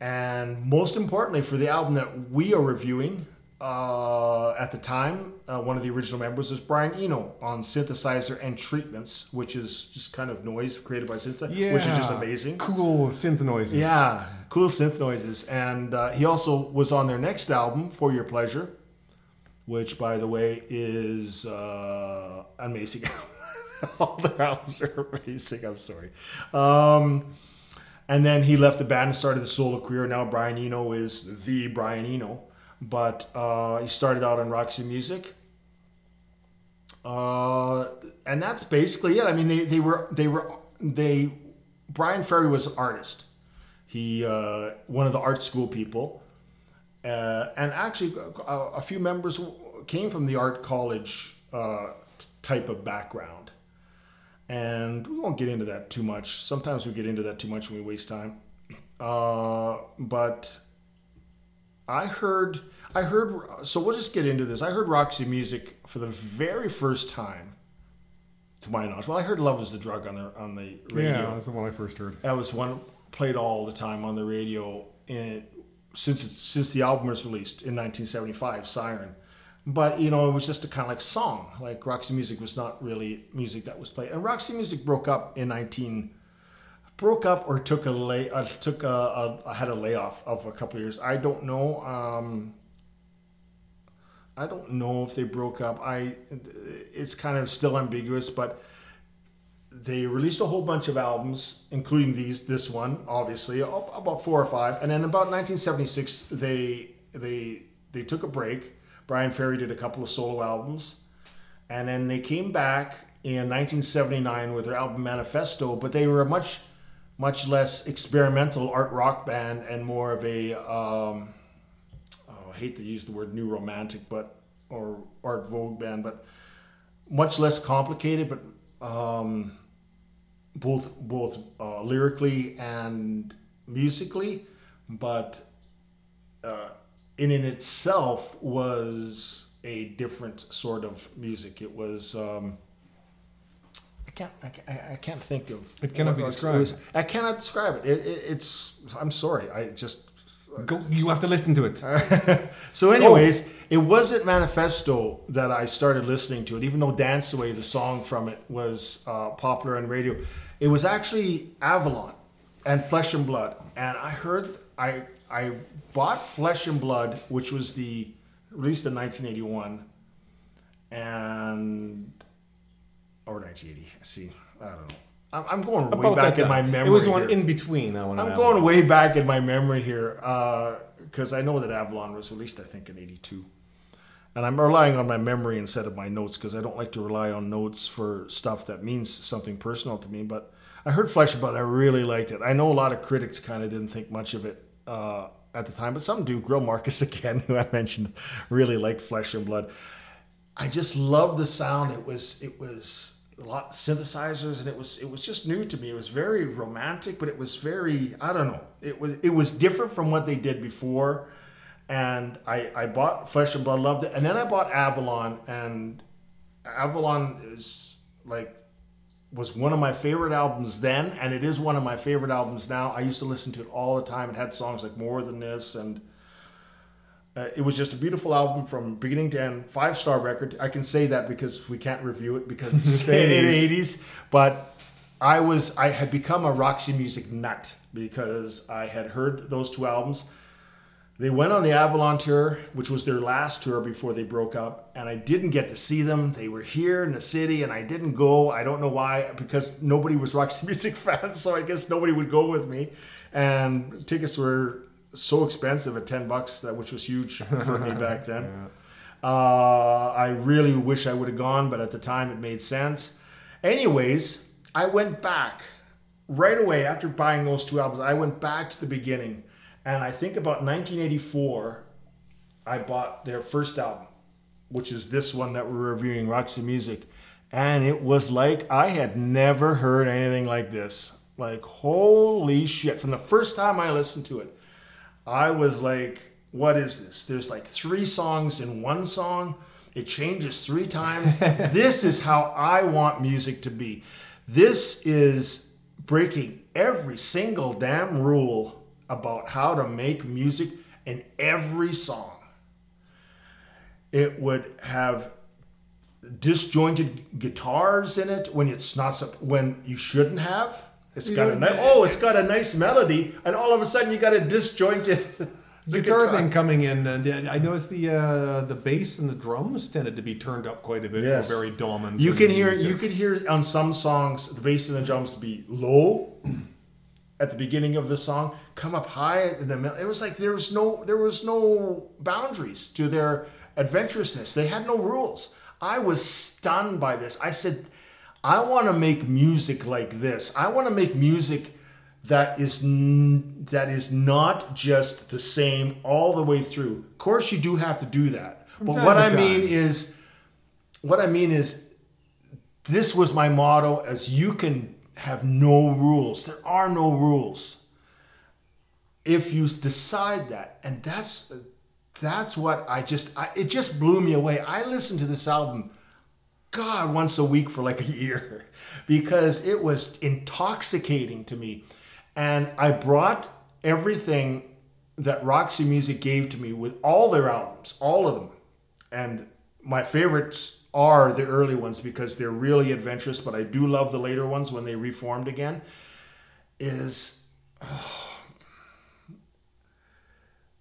And most importantly, for the album that we are reviewing uh, at the time, uh, one of the original members was Brian Eno on synthesizer and treatments, which is just kind of noise created by synthesizer, Yeah. which is just amazing. Cool synth noises. Yeah, cool synth noises. And uh, he also was on their next album, For Your Pleasure, which, by the way, is uh, amazing. All their albums are amazing. I'm sorry. Um, and then he left the band and started the solo career. Now Brian Eno is the Brian Eno. But uh, he started out in Roxy Music. Uh, and that's basically it. I mean, they, they were they were they. Bryan Ferry was an artist. He uh, one of the art school people, uh, and actually a, a few members came from the art college uh, t- type of background. And we won't get into that too much. Sometimes we get into that too much when we waste time. Uh, but I heard, I heard. So we'll just get into this. I heard Roxy music for the very first time, to my knowledge. Well, I heard "Love Is the Drug" on the on the radio. Yeah, that's the one I first heard. That was one played all the time on the radio in, since since the album was released in 1975, Siren. But you know, it was just a kind of like song. Like Roxy Music was not really music that was played. And Roxy Music broke up in 19 broke up or took a lay uh, took a, a had a layoff of a couple of years. I don't know. Um, I don't know if they broke up. I it's kind of still ambiguous, but they released a whole bunch of albums, including these, this one, obviously, about four or five. And then about 1976, they they they took a break. Bryan Ferry did a couple of solo albums, and then they came back in 1979 with their album Manifesto. But they were a much much less experimental art rock band and more of a um, oh, I hate to use the word new romantic, but or art vogue band, but much less complicated, but um, both both uh, lyrically and musically, but uh, in in itself was a different sort of music. It was. Um, can't. I, can't- I can't think of. It cannot be described. was- I cannot describe it. It, it. It's. I'm sorry. I just. Go, you have to listen to it. So, anyways, it wasn't Manifesto that I started listening to it, even though Dance Away, the song from it, was uh, popular on radio. It was actually Avalon and Flesh and Blood. And I heard, I, I bought Flesh and Blood, which was the released in 1981, and or 1980. See, I don't know. I'm, I'm going way back in my memory. It was one here. in between one. and I'm going way back in my memory here because I know that Avalon was released, I think, in '82, and I'm relying on my memory instead of my notes because I don't like to rely on notes for stuff that means something personal to me. But I heard Flesh and Blood, I really liked it. I know a lot of critics kind of didn't think much of it uh, at the time, but some do. Greil Marcus again, who I mentioned, really liked Flesh and Blood. I just loved the sound. It was it was a lot synthesizers, and it was it was just new to me. It was very romantic, but it was very I don't know. It was it was different from what they did before, and I I bought Flesh and Blood, loved it, and then I bought Avalon, and Avalon is like was one of my favorite albums then, and it is one of my favorite albums now. I used to listen to it all the time. It had songs like More Than This and. Uh, it was just a beautiful album from beginning to end, five star record. I can say that because we can't review it because it's in the 80s. But I was I had become a Roxy Music nut because I had heard those two albums. They went on the Avalon tour, which was their last tour before they broke up, and I didn't get to see them. They were here in the city, and I didn't go. I don't know why, because nobody was Roxy Music fans, so I guess nobody would go with me. And tickets were so expensive at ten bucks, that which was huge for me back then. Yeah. Uh, I really wish I would have gone, but at the time it made sense. Anyways, I went back right away after buying those two albums. I went back to the beginning and I think about 1984, I bought their first album, which is this one that we're reviewing, Roxy Music. And it was like I had never heard anything like this. Like, holy shit. From the first time I listened to it, I was like, what is this? There's like three songs in one song. It changes three times. this is how I want music to be. This is breaking every single damn rule about how to make music in every song. It would have disjointed guitars in it when it's not when you shouldn't have. It's got a nice, oh, it's got a nice melody, and all of a sudden you got a disjointed the guitar, guitar, thing coming in. And I noticed the uh, the bass and the drums tended to be turned up quite a bit. Yes. very dominant. You can hear music. you could hear on some songs the bass and the drums be low at the beginning of the song, come up high in the middle. It was like there was no there was no boundaries to their adventurousness. They had no rules. I was stunned by this. I said, I want to make music like this. I want to make music that is n- that is not just the same all the way through. Of course, you do have to do that. From but what I time. mean is, what I mean is, this was my motto: as you can have no rules. There are no rules. If you decide that, and that's that's what I just I, it just blew me away. I listened to this album, God, once a week for like a year, because it was intoxicating to me, and I brought everything that Roxy Music gave to me with all their albums, all of them, and my favorites are the early ones because they're really adventurous, but I do love the later ones when they reformed again. Is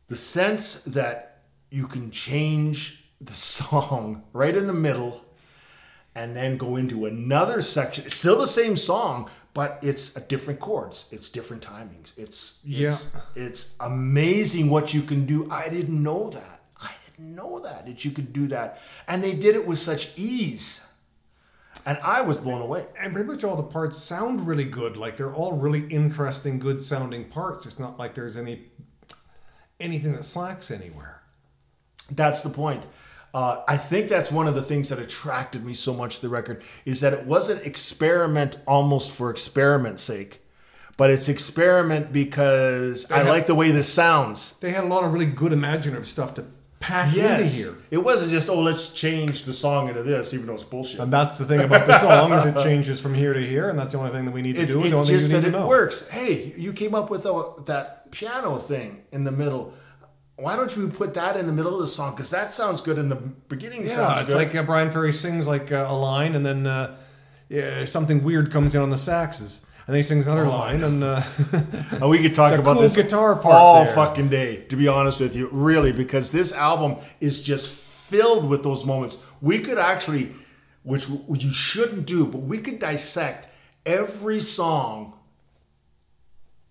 the sense that you can change the song right in the middle and then go into another section. It's still the same song, but it's a different chords. It's different timings. It's, it's yeah. It's amazing what you can do. I didn't know that I didn't know that that you could do that, and they did it with such ease. And I was blown away. And pretty much all the parts sound really good. Like they're all really interesting, good sounding parts. It's not like there's any anything that slacks anywhere. That's the point. Uh, I think that's one of the things that attracted me so much to the record is that it wasn't experiment almost for experiment's sake, but it's experiment because they I had, like the way this sounds. They had a lot of really good imaginative stuff to pack yes. into here. It wasn't just oh let's change the song into this, even though it's bullshit. And that's the thing about the song is it changes from here to here, and that's the only thing that we need to it's, do. It just said it know. works. Hey, you came up with a, that piano thing in the middle. Why don't you put that in the middle of the song? Because that sounds good in the beginning. Yeah, it's good. like uh, Bryan Ferry sings like uh, a line, and then uh, yeah, something weird comes in on the saxes and then he sings another oh, line, and, uh, and we could talk about cool this guitar part all there. fucking day. To be honest with you, really, because this album is just filled with those moments. We could actually, which you shouldn't do, but we could dissect every song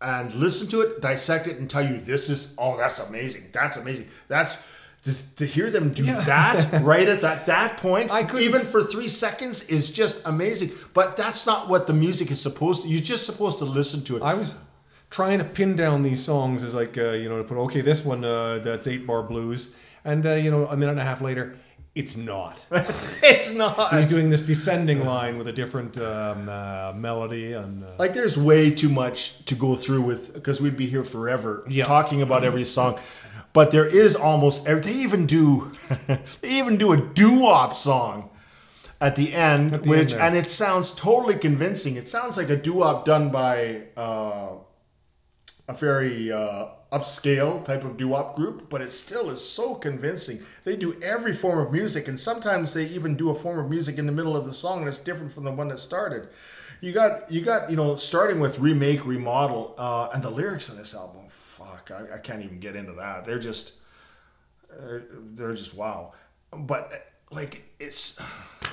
and listen to it, dissect it, and tell you this is oh that's amazing, that's amazing, that's to, to hear them do yeah. that right at that that point, even for three seconds, is just amazing. But that's not what the music is supposed to. You're just supposed to listen to it. I was trying to pin down these songs as like uh, you know to put okay this one uh, that's eight bar blues, and uh, you know a minute and a half later. It's not. it's not. He's doing this descending line with a different um, uh, melody, and uh, like there's way too much to go through with because we'd be here forever yeah. talking about every song but there is almost they even do they even do a doo-wop song at the end at the which end and it sounds totally convincing it sounds like a doo-wop done by uh, a very uh, upscale type of doo-wop group but it still is so convincing they do every form of music and sometimes they even do a form of music in the middle of the song that's different from the one that started you got you got you know starting with remake, remodel, uh, and the lyrics on this album. Fuck, I, I can't even get into that. They're just uh, they're just wow. But like it's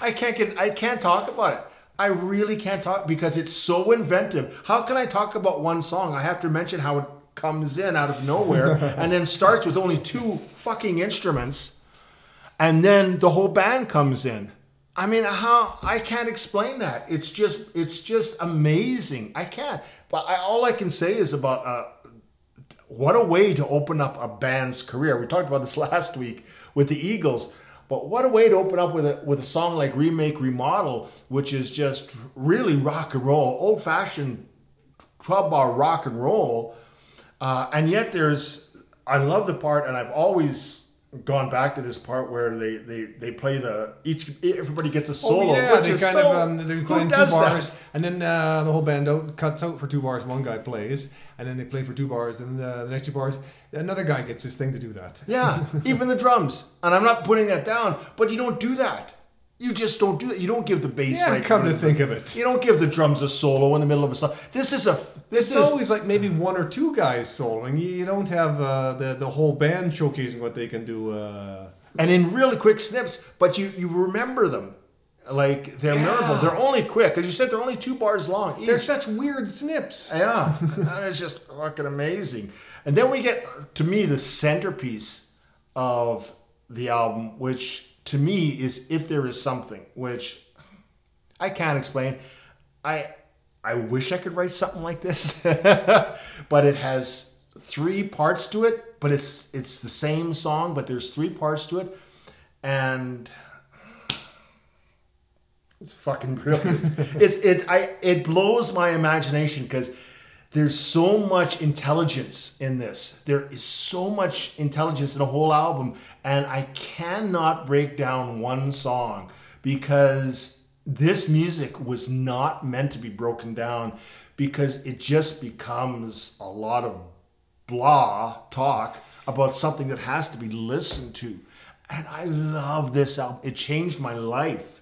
I can't get I can't talk about it. I really can't talk because it's so inventive. How can I talk about one song? I have to mention how it comes in out of nowhere and then starts with only two fucking instruments and then the whole band comes in. I mean, how I can't explain that. It's just it's just amazing. I can't. But I, all I can say is about uh, what a way to open up a band's career. We talked about this last week with the Eagles. But what a way to open up with a with a song like Remake Remodel, which is just really rock and roll, old fashioned club bar rock and roll. Uh, and yet there's I love the part, and I've always gone back to this part where they they, they play the each everybody gets a solo. Oh, yeah, which they is kind so, of um, they're playing two bars, that? and then uh, the whole band out, cuts out for two bars. One guy plays, and then they play for two bars, and uh, the next two bars, another guy gets his thing to do that. Yeah, even the drums. And I'm not putting that down, but you don't do that. You just don't do that. You don't give the bass. Yeah, like, come to think of it. you don't give the drums a solo in the middle of a song. This is a this It's is always like maybe one or two guys soloing. You don't have uh, the the whole band showcasing what they can do. Uh, and in really quick snips, but you you remember them. Like they're Yeah. memorable. They're only quick, as you said. They're only two bars long. Each. they're such weird snips. Yeah, that is just fucking amazing. And then we get to me the centerpiece of the album, which to me is "If There Is Something," which I can't explain. I I wish I could write something like this, but it has three parts to it. But it's it's the same song, but there's three parts to it, and it's fucking brilliant. it's it's I it blows my imagination because there's so much intelligence in this. There is so much intelligence in a whole album, and I cannot break down one song because this music was not meant to be broken down because it just becomes a lot of blah talk about something that has to be listened to. And I love this album. It changed my life.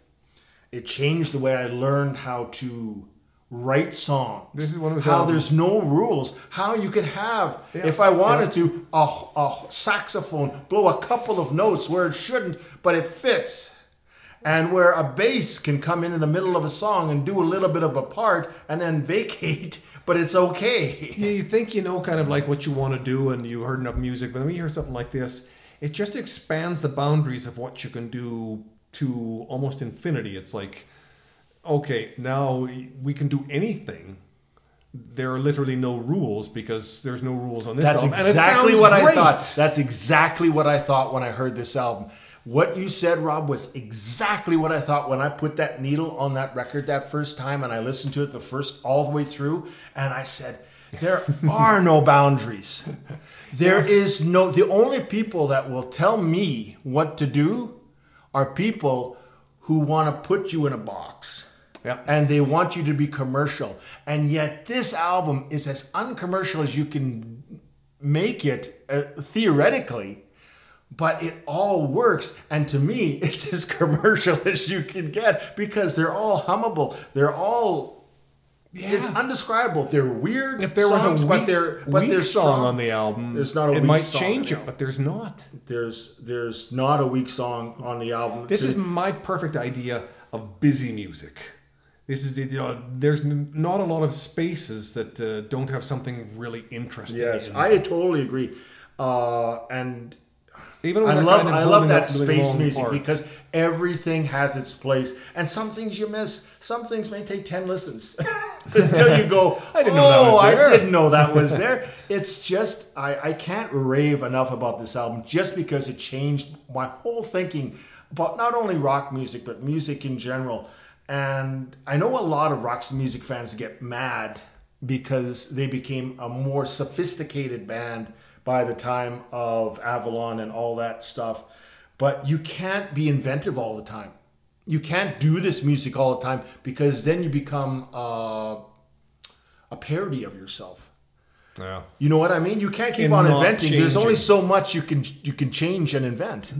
It changed the way I learned how to write songs. This is one of how albums- there's no rules. How you can have, Yeah, if I wanted to, a, a saxophone blow a couple of notes where it shouldn't, but it fits. And where a bass can come in in the middle of a song and do a little bit of a part and then vacate, but it's okay. Yeah, you think you know kind of like what you want to do, and you heard enough music, but when you hear something like this, it just expands the boundaries of what you can do to almost infinity. It's like, okay, now we can do anything. There are literally no rules because there's no rules on this That's album. exactly what I thought. That's exactly what I thought when I heard this album. What you said, Rob, was exactly what I thought when I put that needle on that record that first time and I listened to it the first all the way through. And I said, there are no boundaries. There is no, the only people that will tell me what to do are people who want to put you in a box Yeah. and they want you to be commercial. And yet, this album is as uncommercial as you can make it uh, theoretically, but it all works. And to me, it's as commercial as you can get because they're all hummable. They're all. Yeah. It's undescribable. They're weird If there songs, was a but weak, they're but weak they're song strong. on the album, There's not a it weak might song on change it, but there's not. There's there's not a weak song on the album. This is my perfect idea of busy music. This is the, know, there's n- not a lot of spaces that uh, don't have something really interesting. yes, in I totally agree. Uh, and Even I love I love that space music parts. because everything has its place, and some things you miss. Some things may take ten listens until you go. I didn't know that oh, was there." I didn't know that was there. It's just I, I can't rave enough about this album just because it changed my whole thinking about not only rock music but music in general. And I know a lot of rock music fans get mad because they became a more sophisticated band by the time of Avalon and all that stuff. But you can't be inventive all the time. You can't do this music all the time because then you become uh, a parody of yourself. yeah. You know what I mean? You can't keep And on inventing. There's only so much you can you can change and invent.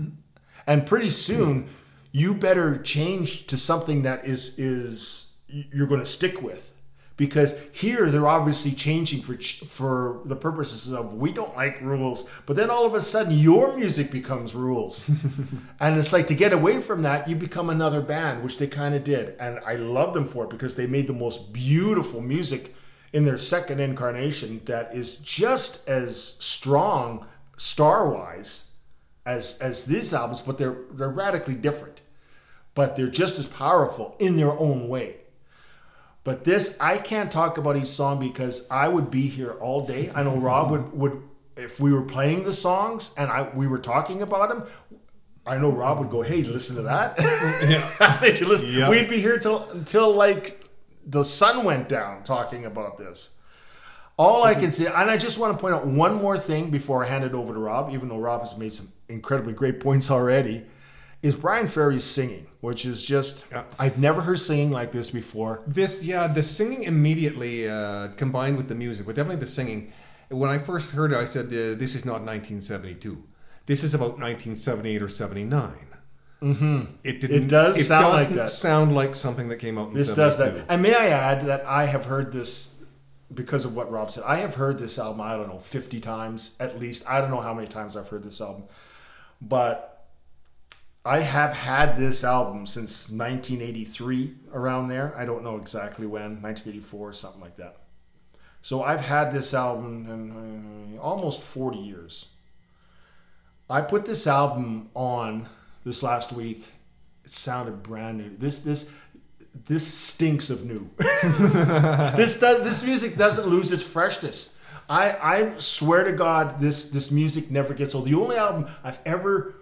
And pretty soon you better change to something that is is you're going to stick with. Because here they're obviously changing for for the purposes of we don't like rules but then all of a sudden your music becomes rules. And it's like to get away from that you become another band which they kind of did. And i love them for it because they made the most beautiful music in their second incarnation that is just as strong star wise as as these albums but they're they're radically different but they're just as powerful in their own way but this, I can't talk about each song because I would be here all day. I know Rob would would if we were playing the songs and I we were talking about them. I know Rob would go, "Hey, listen to that." Yeah. listen? Yep. We'd be here till until like the sun went down talking about this. All I can say, and I just want to point out one more thing before I hand it over to Rob, even though Rob has made some incredibly great points already, is Bryan Ferry's singing which is just yeah. I've never heard singing like this before. This yeah, the singing immediately uh, combined with the music, but definitely the singing. When I first heard it, I said, uh, "This is not 1972. This is about 1978 or 79." Mm-hmm. It didn't. It does it sound like that. Sound like something that came out. in This 72. does that. And may I add that I have heard this because of what Rob said. I have heard this album. I don't know, 50 times at least. I don't know how many times I've heard this album, but I have had this album since 1983, around there. I don't know exactly when, 1984 or something like that. So I've had this album in uh, almost 40 years. I put this album on this last week. It sounded brand new. This this this stinks of new. this does this music doesn't lose its freshness. I I swear to God, this this music never gets old. The only album I've ever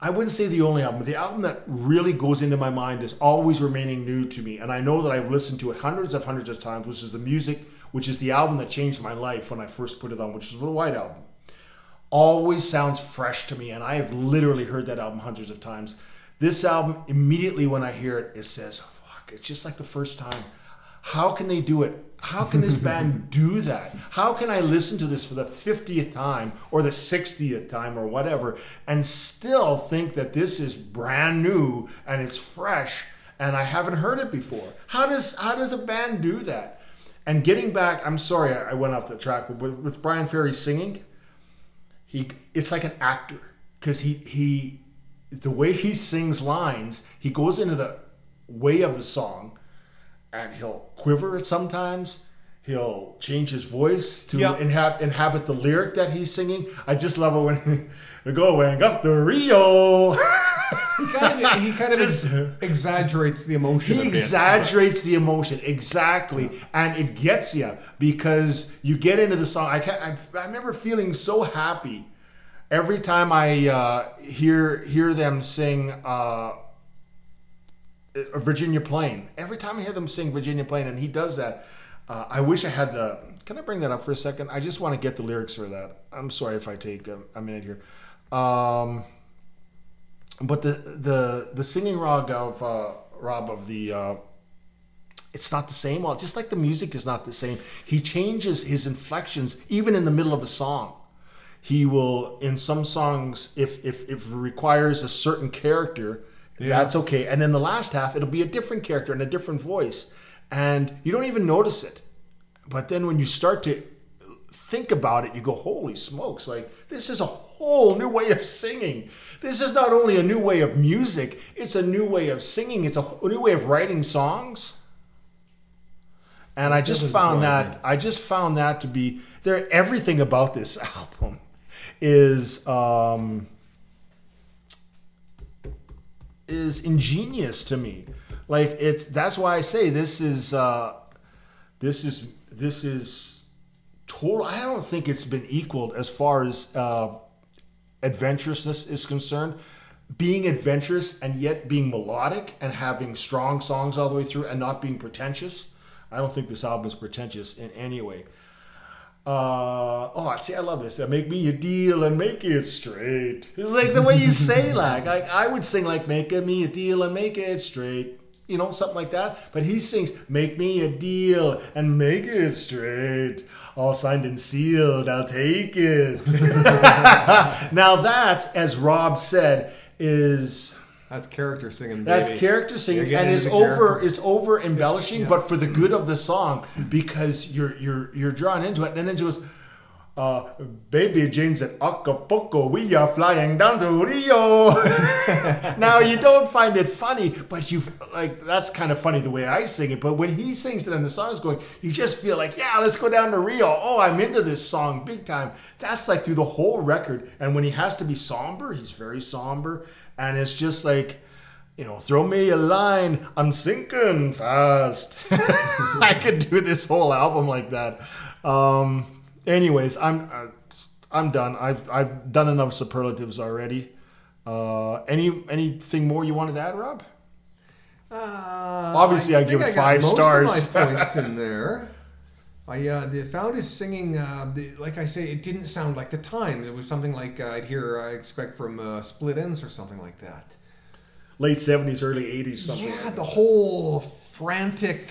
I wouldn't say the only album, but the album that really goes into my mind is always remaining new to me. And I know that I've listened to it hundreds of hundreds of times, which is the music, which is the album that changed my life when I first put it on, which is the White Album. Always sounds fresh to me, and I have literally heard that album hundreds of times. This album, immediately when I hear it, it says, fuck, it's just like the first time. How can they do it how can this band do that? How can I listen to this for the 50th time or the 60th time or whatever and still think that this is brand new and it's fresh and I haven't heard it before? How does how does a band do that? And getting back, I'm sorry I went off the track, but with, with Bryan Ferry singing, he it's like an actor because he he the way he sings lines, he goes into the way of the song and he'll quiver sometimes. He'll change his voice to yep. inhab- inhabit the lyric that he's singing. I just love it when we going up the Rio. he kind of, he kind of just, exaggerates the emotion. He exaggerates the emotion exactly, and it gets you because you get into the song. I, I, I remember feeling so happy every time I uh, hear hear them sing. Uh, Virginia Plain. Every time I hear them sing Virginia Plain, and he does that, uh, I wish I had the. Can I bring that up for a second? I just want to get the lyrics for that. I'm sorry if I take a, a minute here. Um, but the the the singing Rob of uh, Rob of the uh, it's not the same. Well, just like the music is not the same. He changes his inflections even in the middle of a song. He will in some songs if if, if requires a certain character yeah. That's okay. And then the last half, it'll be a different character and a different voice. And you don't even notice it. But then when you start to think about it, you go, holy smokes, like this is a whole new way of singing. This is not only a new way of music, it's a new way of singing, it's a new way of writing songs. And I just found that I just found that to be there everything about this album is um is ingenious to me. Like it's that's why I say this is uh, this is this is total. I don't think it's been equaled as far as uh, adventurousness is concerned. Being adventurous and yet being melodic and having strong songs all the way through and not being pretentious. I don't think this album is pretentious in any way. Uh, oh, see, I love this. Uh, make me a deal and make it straight. It's like the way you say, like, like I would sing like "Make me a deal and make it straight," you know, something like that. But he sings "Make me a deal and make it straight." All signed and sealed. I'll take it. now that's, as Rob said, is That's character singing. That's character singing, and it's over. character. It's over embellishing, yeah. but for the good of the song, because you're you're you're drawn into it. And then it goes, uh, "Baby Jane said Acapulco, we are flying down to Rio." now you don't find it funny, but you like that's kind of funny the way I sing it. But when he sings it and the song's going, you just feel like, yeah, let's go down to Rio. Oh, I'm into this song big time. That's like through the whole record. And when he has to be somber, he's very somber, and it's just like you know, throw me a line. I'm sinking fast. I could do this whole album like that. Um, anyways, I'm uh, I'm done. I've I've done enough superlatives already. Uh, any anything more you wanted to add, Rob? Uh, Obviously, I think give it five most stars. Of my points in there. I uh, the, found his singing. Uh, the, like I say, it didn't sound like the time. It was something like uh, I'd hear. I expect from uh, Split Enz or something like that. Late seventies, early eighties, something. Yeah, like the whole frantic,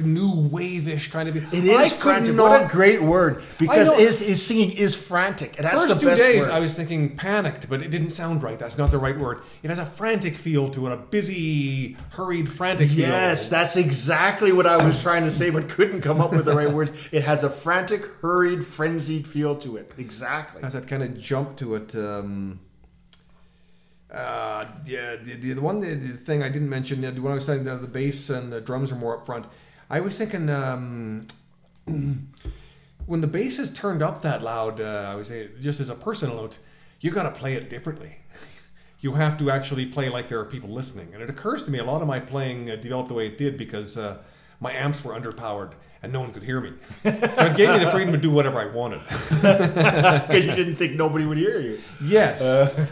new wave-ish kind of. It is frantic. what a great word! Because his, his singing is frantic. And that's First the two days, word. I was thinking panicked, but it didn't sound right. That's not the right word. It has a frantic feel to it, a busy, hurried, frantic feel. Yes, that's exactly what I was trying to say, but couldn't come up with the right words. It has a frantic, hurried, frenzied feel to it. Exactly. has that kind of jump to it. Um, uh, yeah, the, the, the one the, the thing I didn't mention when I was saying the, the bass and the drums are more up front, I was thinking um, when the bass is turned up that loud, uh, I would say just as a personal note, you got to play it differently. You have to actually play like there are people listening, and it occurs to me a lot of my playing uh, developed the way it did because uh, my amps were underpowered and no one could hear me. so it gave me the freedom to do whatever I wanted. Because you didn't think nobody would hear you. Yes.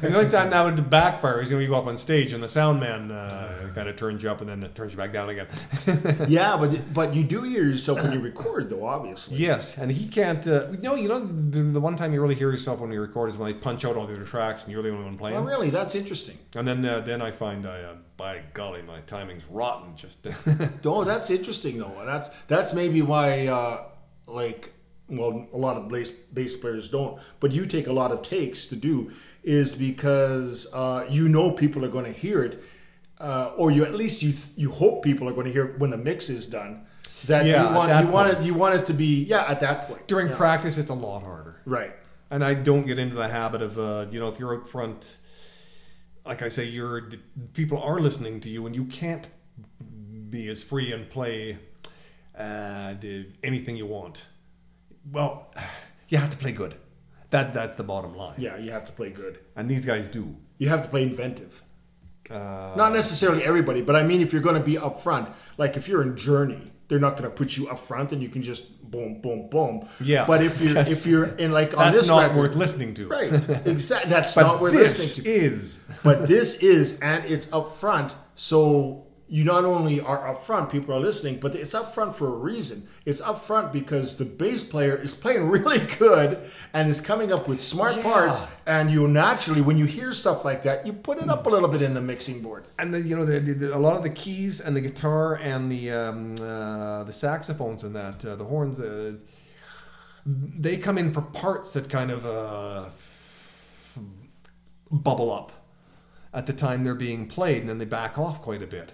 the only time that would backfire is when you go up on stage and the sound man uh, kind of turns you up and then it turns you back down again. Yeah, but but you do hear yourself when you record, though. Obviously. yes, and he can't. Uh, no, you know, the, the one time you really hear yourself when you record is when they punch out all the other tracks and you're the only one playing. Oh, really? That's interesting. And then uh, then I find I, uh, by golly, my timing's rotten. Just Oh, that's interesting, though. That's that's maybe why, uh, like, well, a lot of bass bass players don't, but you take a lot of takes to do, is because uh, you know people are going to hear it, uh, or you at least you you hope people are going to hear when the mix is done. That Yeah, you want that you want it you want it to be yeah at that point during Yeah. practice, it's a lot harder. right. And I don't get into the habit of, uh, you know, if you're out front, like I say, you're people are listening to you, and you can't be as free and play uh, anything you want. Well, you have to play good. That that's the bottom line. Yeah, you have to play good. And these guys do. You have to play inventive. Uh, Not necessarily everybody, but I mean, if you're going to be up front, like if you're in Journey, they're not going to put you up front and you can just boom, boom, boom. Yeah. But if you're if you're in like on that's this not record, worth listening to. right? Exactly. That's not worth this listening to. is. But this is, and it's up front, so you not only are up front, people are listening, but it's up front for a reason. It's up front because the bass player is playing really good and is coming up with smart Yeah. parts, and you naturally, when you hear stuff like that, you put it up a little bit in the mixing board. and the, you know the, the, the- a lot of the keys and the guitar and the um, uh, the saxophones and that uh, the horns uh, they come in for parts that kind of uh, bubble up at the time they're being played and then they back off quite a bit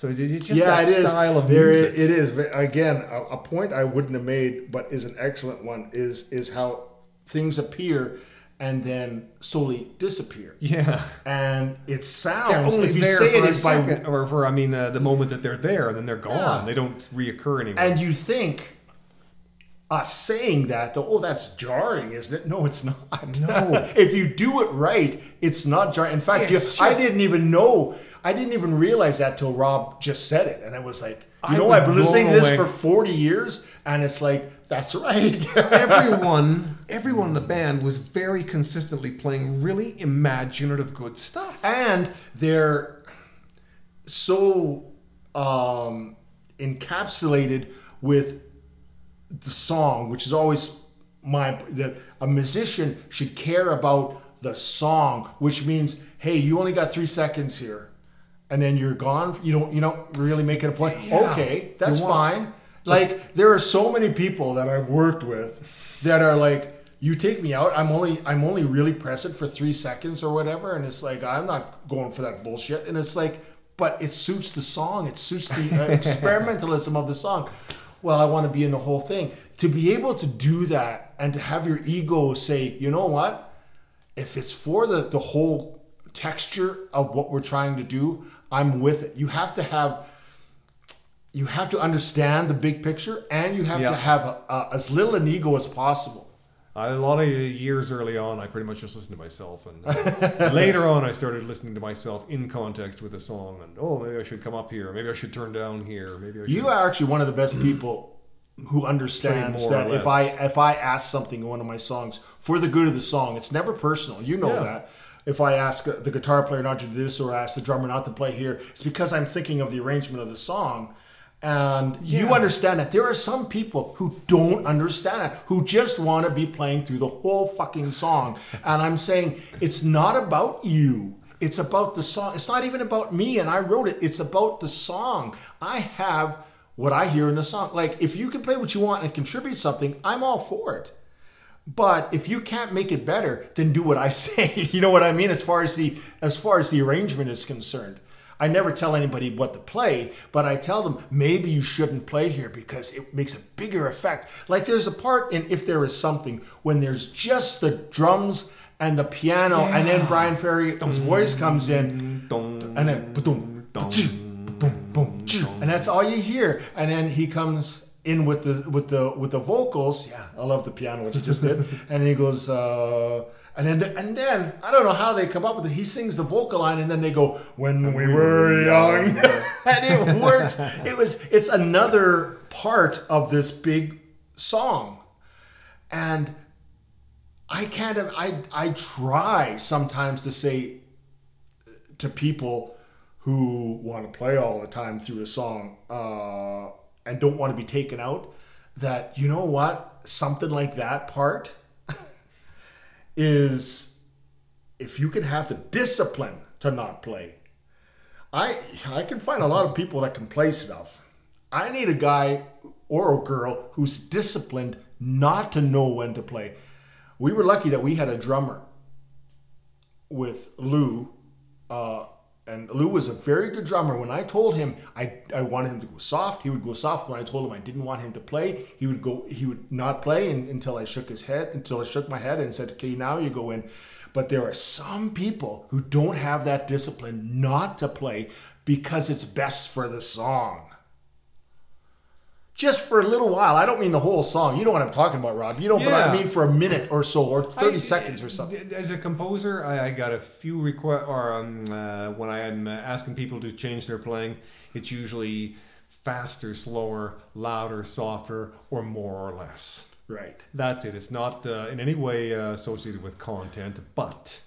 so it's just yeah, that it is. style of There music it is. Again, a, a point I wouldn't have made, but is an excellent one. Is is how things appear and then slowly disappear. yeah And it sounds only if you say it a by or for I mean uh, the moment that they're there then they're gone Yeah. they don't reoccur anymore and you think us saying that though, oh, that's jarring, isn't it? No, it's not. No. if you do it right, it's not jarring. In fact, you, It's I didn't even know. I didn't even realize that till Rob just said it, and I was like, you I know, I've been listening to this away. for forty years, and it's like that's right. everyone everyone in the band was very consistently playing really imaginative good stuff and they're so um, encapsulated with the song, which is always my that a musician should care about the song, which means hey, you only got three seconds here, and then you're gone. You don't you don't really make it a point. Yeah. Okay, that's fine. Like there are so many people that I've worked with that are like you take me out. I'm only I'm only really present for three seconds or whatever, and it's like I'm not going for that bullshit. And it's like, but it suits the song. It suits the uh, experimentalism of the song. Well, I want to be in the whole thing. To be able to do that and to have your ego say, you know what, if it's for the the whole texture of what we're trying to do, I'm with it. You have to have you have to understand the big picture and you have Yeah. to have a, a, as little an ego as possible. A lot of years early on, I pretty much just listened to myself, and uh, later on, I started listening to myself in context with the song. And oh, maybe I should come up here. Maybe I should turn down here. Maybe I should. You are actually one of the best people who understands Play more or that if I if I ask something in one of my songs for the good of the song, it's never personal. You know Yeah. that. If I ask the guitar player not to do this or ask the drummer not to play here, it's because I'm thinking of the arrangement of the song. And you understand that there are some people who don't understand it, who just want to be playing through the whole fucking song. And I'm saying it's not about you. It's about the song. It's not even about me and I wrote it. It's about the song. I have what I hear in the song. Like if you can play what you want and contribute something, I'm all for it. But if you can't make it better, then do what I say. you know what I mean? As far as the as far as the arrangement is concerned. I never tell anybody what to play, but I tell them maybe you shouldn't play here because it makes a bigger effect. Like there's a part in If There Is Something when there's just the drums and the piano, and then Bryan Ferry's voice comes in, and then boom, boom, boom, boom, and that's all you hear. And then he comes in with the with the with the vocals. Yeah, I love the piano what you just did. and he goes, uh, and then and then I don't know how they come up with it. He sings the vocal line, and then they go, "When we were young," and it works. It was it's another part of this big song, and I can't. I I try sometimes to say to people who want to play all the time through a song uh, and don't want to be taken out that you know what something like that part is if you can have the discipline to not play i i can find a lot of people that can play stuff. I need a guy or a girl who's disciplined not to know when to play. We were lucky that we had a drummer with Lou, uh, and Lou was a very good drummer. When I told him I, I wanted him to go soft, he would go soft. When I told him I didn't want him to play, he would go. He would not play until I shook his head, until I shook my head and said, "Okay, now you go in." But there are some people who don't have that discipline not to play because it's best for the song. Just for a little while. I don't mean the whole song. You know what I'm talking about, Rob. You know, but I mean for a minute or so, or 30 I- seconds or something. As a composer, I, I got a few requests, or um, uh, when I am uh, asking people to change their playing, it's usually faster, slower, louder, softer, or more or less. Right. That's it. It's not uh, in any way uh, associated with content, but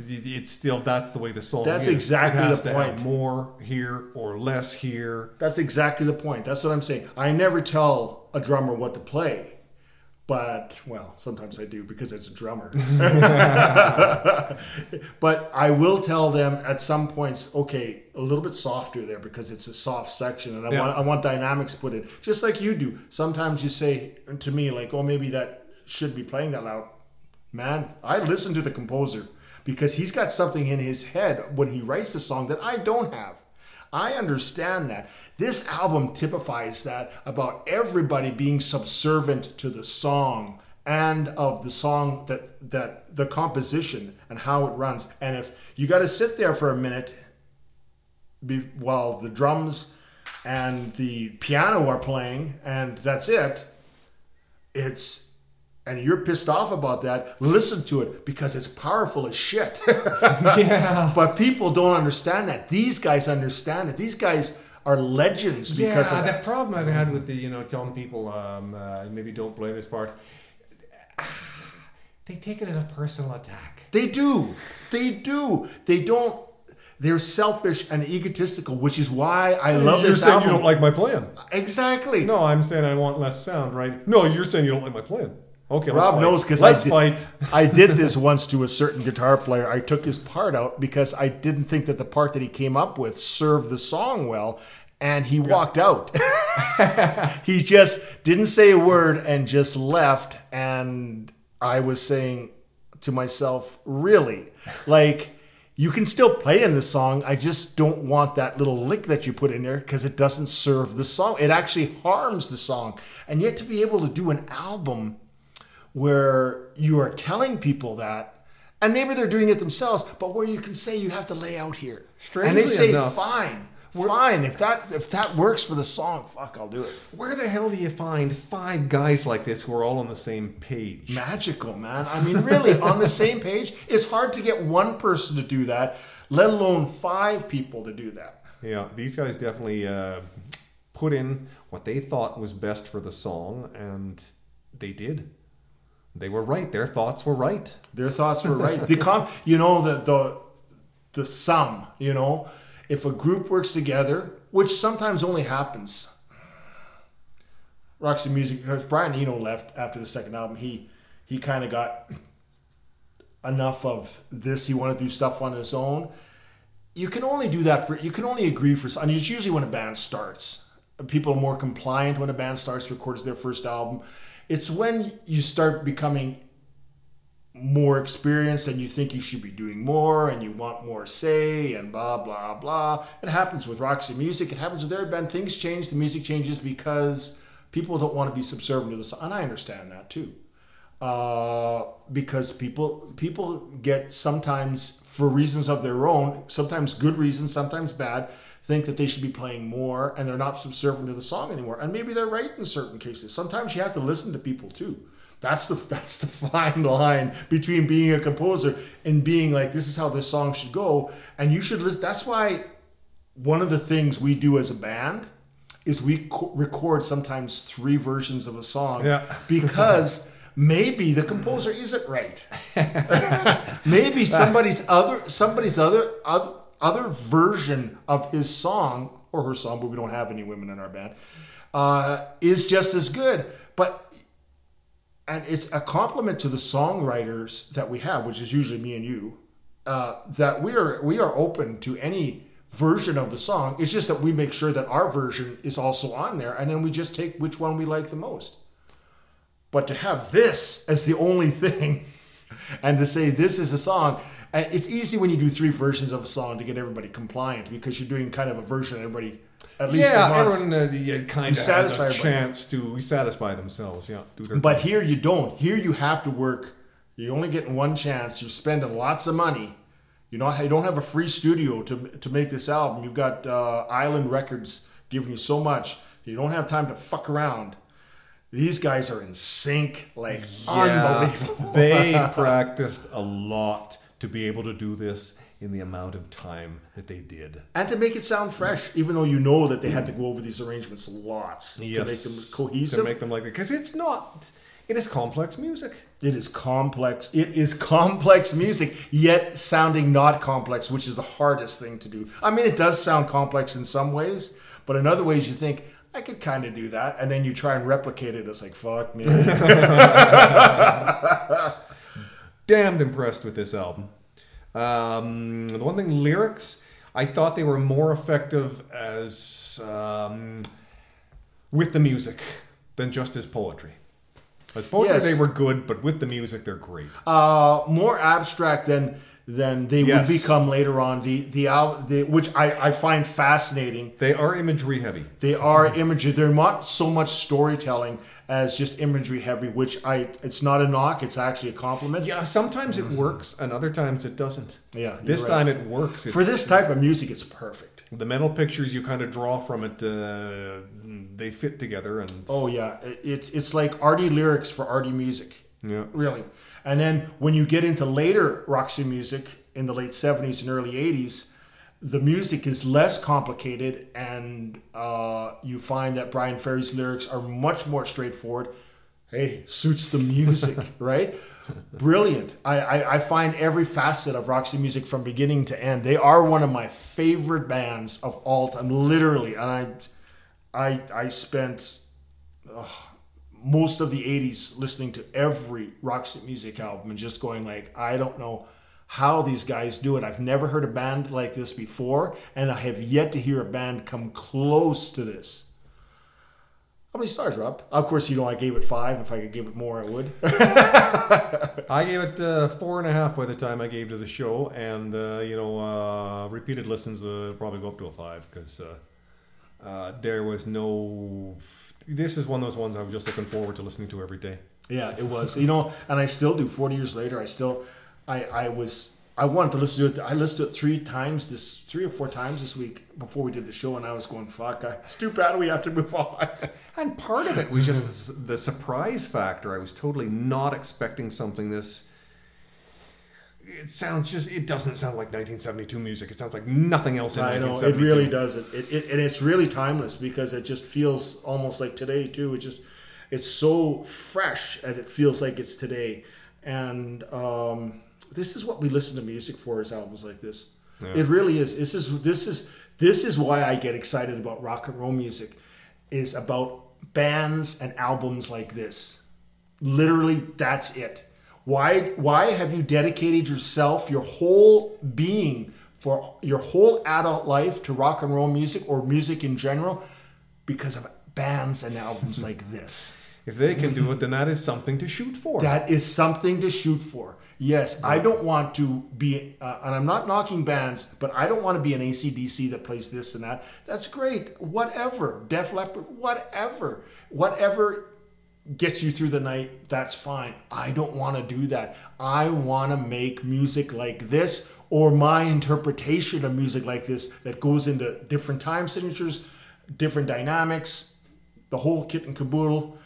it's still that's the way the song That's is. exactly the point. more here or less here. That's exactly the point. That's what I'm saying. I never tell a drummer what to play, but well, sometimes I do because it's a drummer. but I will tell them at some points, okay, a little bit softer there because it's a soft section, and I Yeah. want I want dynamics put in, just like you do. Sometimes you say to me like, oh, maybe that should be playing that loud. Man, I listen to the composer because he's got something in his head when he writes the song that I don't have. I understand that. This album typifies that about everybody being subservient to the song and of the song that that the composition and how it runs. And if you got to sit there for a minute be, while the drums and the piano are playing and that's it, it's and you're pissed off about that, listen to it because it's powerful as shit. Yeah. But people don't understand that. These guys understand it. These guys are legends because yeah, of the that. problem I've had with the you know telling people um, uh, maybe don't play this part, they take it as a personal attack. They do. They do. They don't. They're selfish and egotistical, which is why I love you're this saying album. you don't like my plan. exactly. No, I'm saying I want less sound, right? No, you're saying you don't like my plan. Okay, let's Rob knows because I did, fight. I did this once to a certain guitar player. I took his part out because I didn't think that the part that he came up with served the song well, and he walked out. he just didn't say a word and just left. And I was saying to myself, really, like you can still play in this song. I just don't want that little lick that you put in there because it doesn't serve the song. It actually harms the song. And yet to be able to do an album where you are telling people that, and maybe they're doing it themselves, but where you can say you have to lay out here. Strangely and they say, enough- fine, fine. If that if that works for the song, fuck, I'll do it. Where the hell do you find five guys like this who are all on the same page? magical, man. I mean, really, on the same page, it's hard to get one person to do that, let alone five people to do that. Yeah, these guys definitely uh, put in what they thought was best for the song, and they did. They were right. Their thoughts were right. Their thoughts were right. The com, you know, the the the sum. You know, if a group works together, which sometimes only happens. Roxy Music, because Brian Eno left after the second album, he he kind of got enough of this. He wanted to do stuff on his own. You can only do that for. You can only agree for. I mean, it's usually when a band starts. People are more compliant when a band starts records their first album. It's when you start becoming more experienced and you think you should be doing more and you want more say and blah blah blah. It happens with Roxy Music. It happens with every band. Things change. The music changes because people don't want to be subservient to the song, and I understand that too. Uh, because people people get sometimes for reasons of their own, sometimes good reasons, sometimes bad, think that they should be playing more and they're not subservient to the song anymore. And maybe they're right in certain cases. Sometimes you have to listen to people too. That's the that's the fine line between being a composer and being like this is how this song should go. And you should listen. That's why one of the things we do as a band is we co- record sometimes three versions of a song Yeah. because maybe the composer isn't right. maybe somebody's other somebody's other other other version of his song or her song, but we don't have any women in our band, uh, is just as good. But and it's a compliment to the songwriters that we have, which is usually me and you, uh, that we are we are open to any version of the song. It's just that we make sure that our version is also on there, and then we just take which one we like the most. But to have this as the only thing, and to say this is a song, it's easy when you do three versions of a song to get everybody compliant because you're doing kind of a version everybody at least yeah, everyone uh, uh, kind of has a chance to we satisfy themselves. Yeah, do their But here you don't. Here you have to work. You're only getting one chance. You're spending lots of money. You not. You don't have a free studio to to make this album. You've got uh, Island Records giving you so much. You don't have time to fuck around. These guys are in sync, like unbelievable. they practiced a lot to be able to do this in the amount of time that they did. and to make it sound fresh, even though you know that they had to go over these arrangements lots to make them cohesive. To make them like that. Because it's not, it is complex music. It is complex. It is complex music, yet sounding not complex, which is the hardest thing to do. I mean, it does sound complex in some ways, but in other ways, you think, I could kind of do that. And then you try and replicate it. It's like, fuck me. Damned impressed with this album. Um, the one thing, lyrics, I thought they were more effective as um, with the music than just as poetry. As poetry, Yes. they were good, but with the music, they're great. uh, more abstract than than they Yes. would become later on. The the album, the, which I, I find fascinating. They are imagery heavy. They are imagery. They're not so much storytelling as just imagery heavy. Which I it's not a knock. It's actually a compliment. Yeah, sometimes it works, and other times it doesn't. Yeah, this right. time it works. It's, For this type of music, it's perfect. the mental pictures you kind of draw from it, uh, they fit together, and Oh yeah, it's it's like arty lyrics for arty music. yeah, Really. And then when you get into later Roxy music in the late 70s and early 80s, the music is less complicated, and uh, you find that Bryan Ferry's lyrics are much more straightforward. Hey, suits the music, right? Brilliant. I, I, I find every facet of Roxy music from beginning to end. They are one of my favorite bands of all time, literally. And I, I, I spent most of the 80s listening to every Roxy music album and just going like I don't know how these guys do it. I've never heard a band like this before and I have yet to hear a band come close to this. How many stars, Rob? Of course, you know I gave it five. If I could give it more, I would. I gave it uh, four and a half by the time I gave to the show, and uh, you know, uh, repeated listens uh, probably go up to a five because uh, uh, there was no. This is one of those ones I was just looking forward to listening to every day. Yeah, it was. You know, and I still do. Forty years later, I still, I, I was, I wanted to listen to it. I listened to it three times this, three or four times this week before we did the show, and I was going, "Fuck, I, it's too bad. We have to move on." And part of it was just the surprise factor. I was totally not expecting something this. It sounds just. It doesn't sound like 1972 music. It sounds like nothing else in I know it really doesn't. It, it and it's really timeless because it just feels almost like today too. It just it's so fresh and it feels like it's today. And um, this is what we listen to music for is albums like this. It really is. This is this is this is why I get excited about rock and roll music. Is about bands and albums like this. Literally, that's it. Why why have you dedicated yourself, your whole being, for your whole adult life to rock and roll music or music in general? Because of bands and albums like this. If they can do it, then that is something to shoot for. That is something to shoot for. Yes, I don't want to be, uh, and I'm not knocking bands, but I don't want to be an ACDC that plays this and that. That's great. Whatever. Def Leppard, whatever. Whatever gets you through the night, that's fine. I don't want to do that. I want to make music like this or my interpretation of music like this that goes into different time signatures, different dynamics, the whole kit and caboodle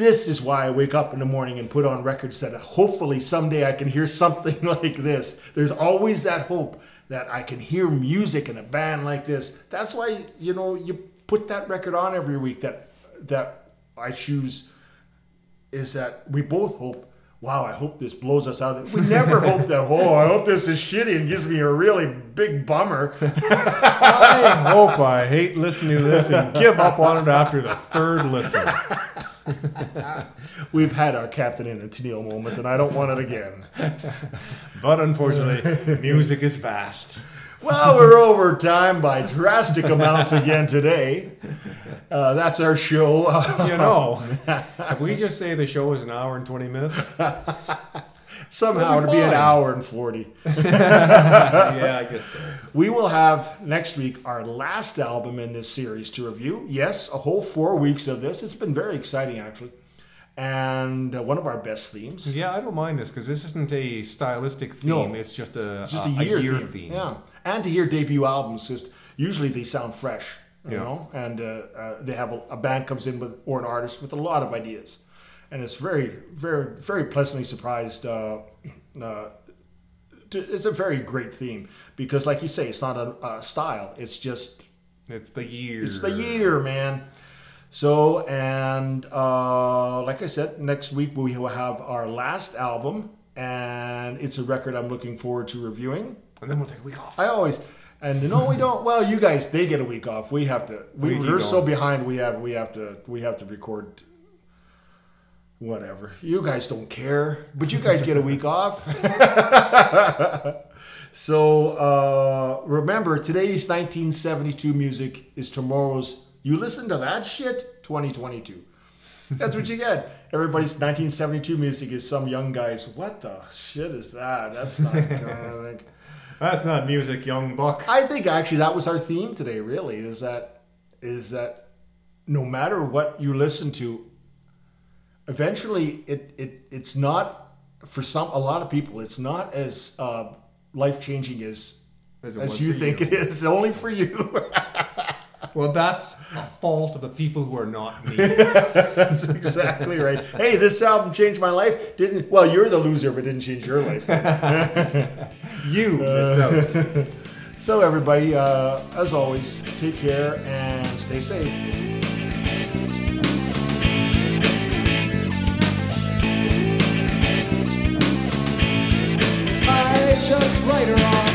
this is why I wake up in the morning and put on records that hopefully someday I can hear something like this. There's always that hope that I can hear music in a band like this. That's why you know you put that record on every week that that I choose is that we both hope wow, I hope this blows us out. We never hope that, oh, I hope this is shitty and gives me a really big bummer. I hope I hate listening to this and give up on it after the third listen. We've had our Captain and Tennille moment, and I don't want it again. But unfortunately, music is vast. Well, we're over time by drastic amounts again today. Uh, that's our show. You know, if we just say the show is an hour and 20 minutes, Somehow it'll be be an hour and 40. yeah, I guess so. We will have next week our last album in this series to review. Yes, a whole four weeks of this. It's been very exciting, actually. And uh, one of our best themes. Yeah, I don't mind this because this isn't a stylistic theme. No. it's just a, Just a, a year, year theme. theme. Yeah. And to hear debut albums, just usually they sound fresh, you Yeah. know, and uh, uh, they have a, a band comes in with, or an artist with a lot of ideas. And it's very, very, very pleasantly surprised. Uh, uh, to, it's a very great theme because, like you say, it's not a, a style. It's just It's the year. it's the year, man. So, and uh, like I said, next week we will have our last album, and it's a record I'm looking forward to reviewing. And then we'll take a week off. I always, and no, we don't. Well, you guys, they get a week off. We have to. We, we we're so behind. We have. We have to. We have to record. Whatever. You guys don't care, but you guys get a week off. so uh, remember, today's 1972 music is tomorrow's. You listen to that shit, 2022. That's what you get. Everybody's 1972 music is some young guys. What the shit is that? That's not. like, That's not music, young buck. I think actually that was our theme today. Really, is that is that no matter what you listen to, eventually it it it's not for some a lot of people. It's not as uh, life changing as As as you think you. it is. Only for you. Well, that's a fault of the people who are not me. That's exactly right. Hey, this album changed my life. Didn't well? You're the loser but didn't change your life. You missed out. so everybody, uh, as always, take care and stay safe. Just write her on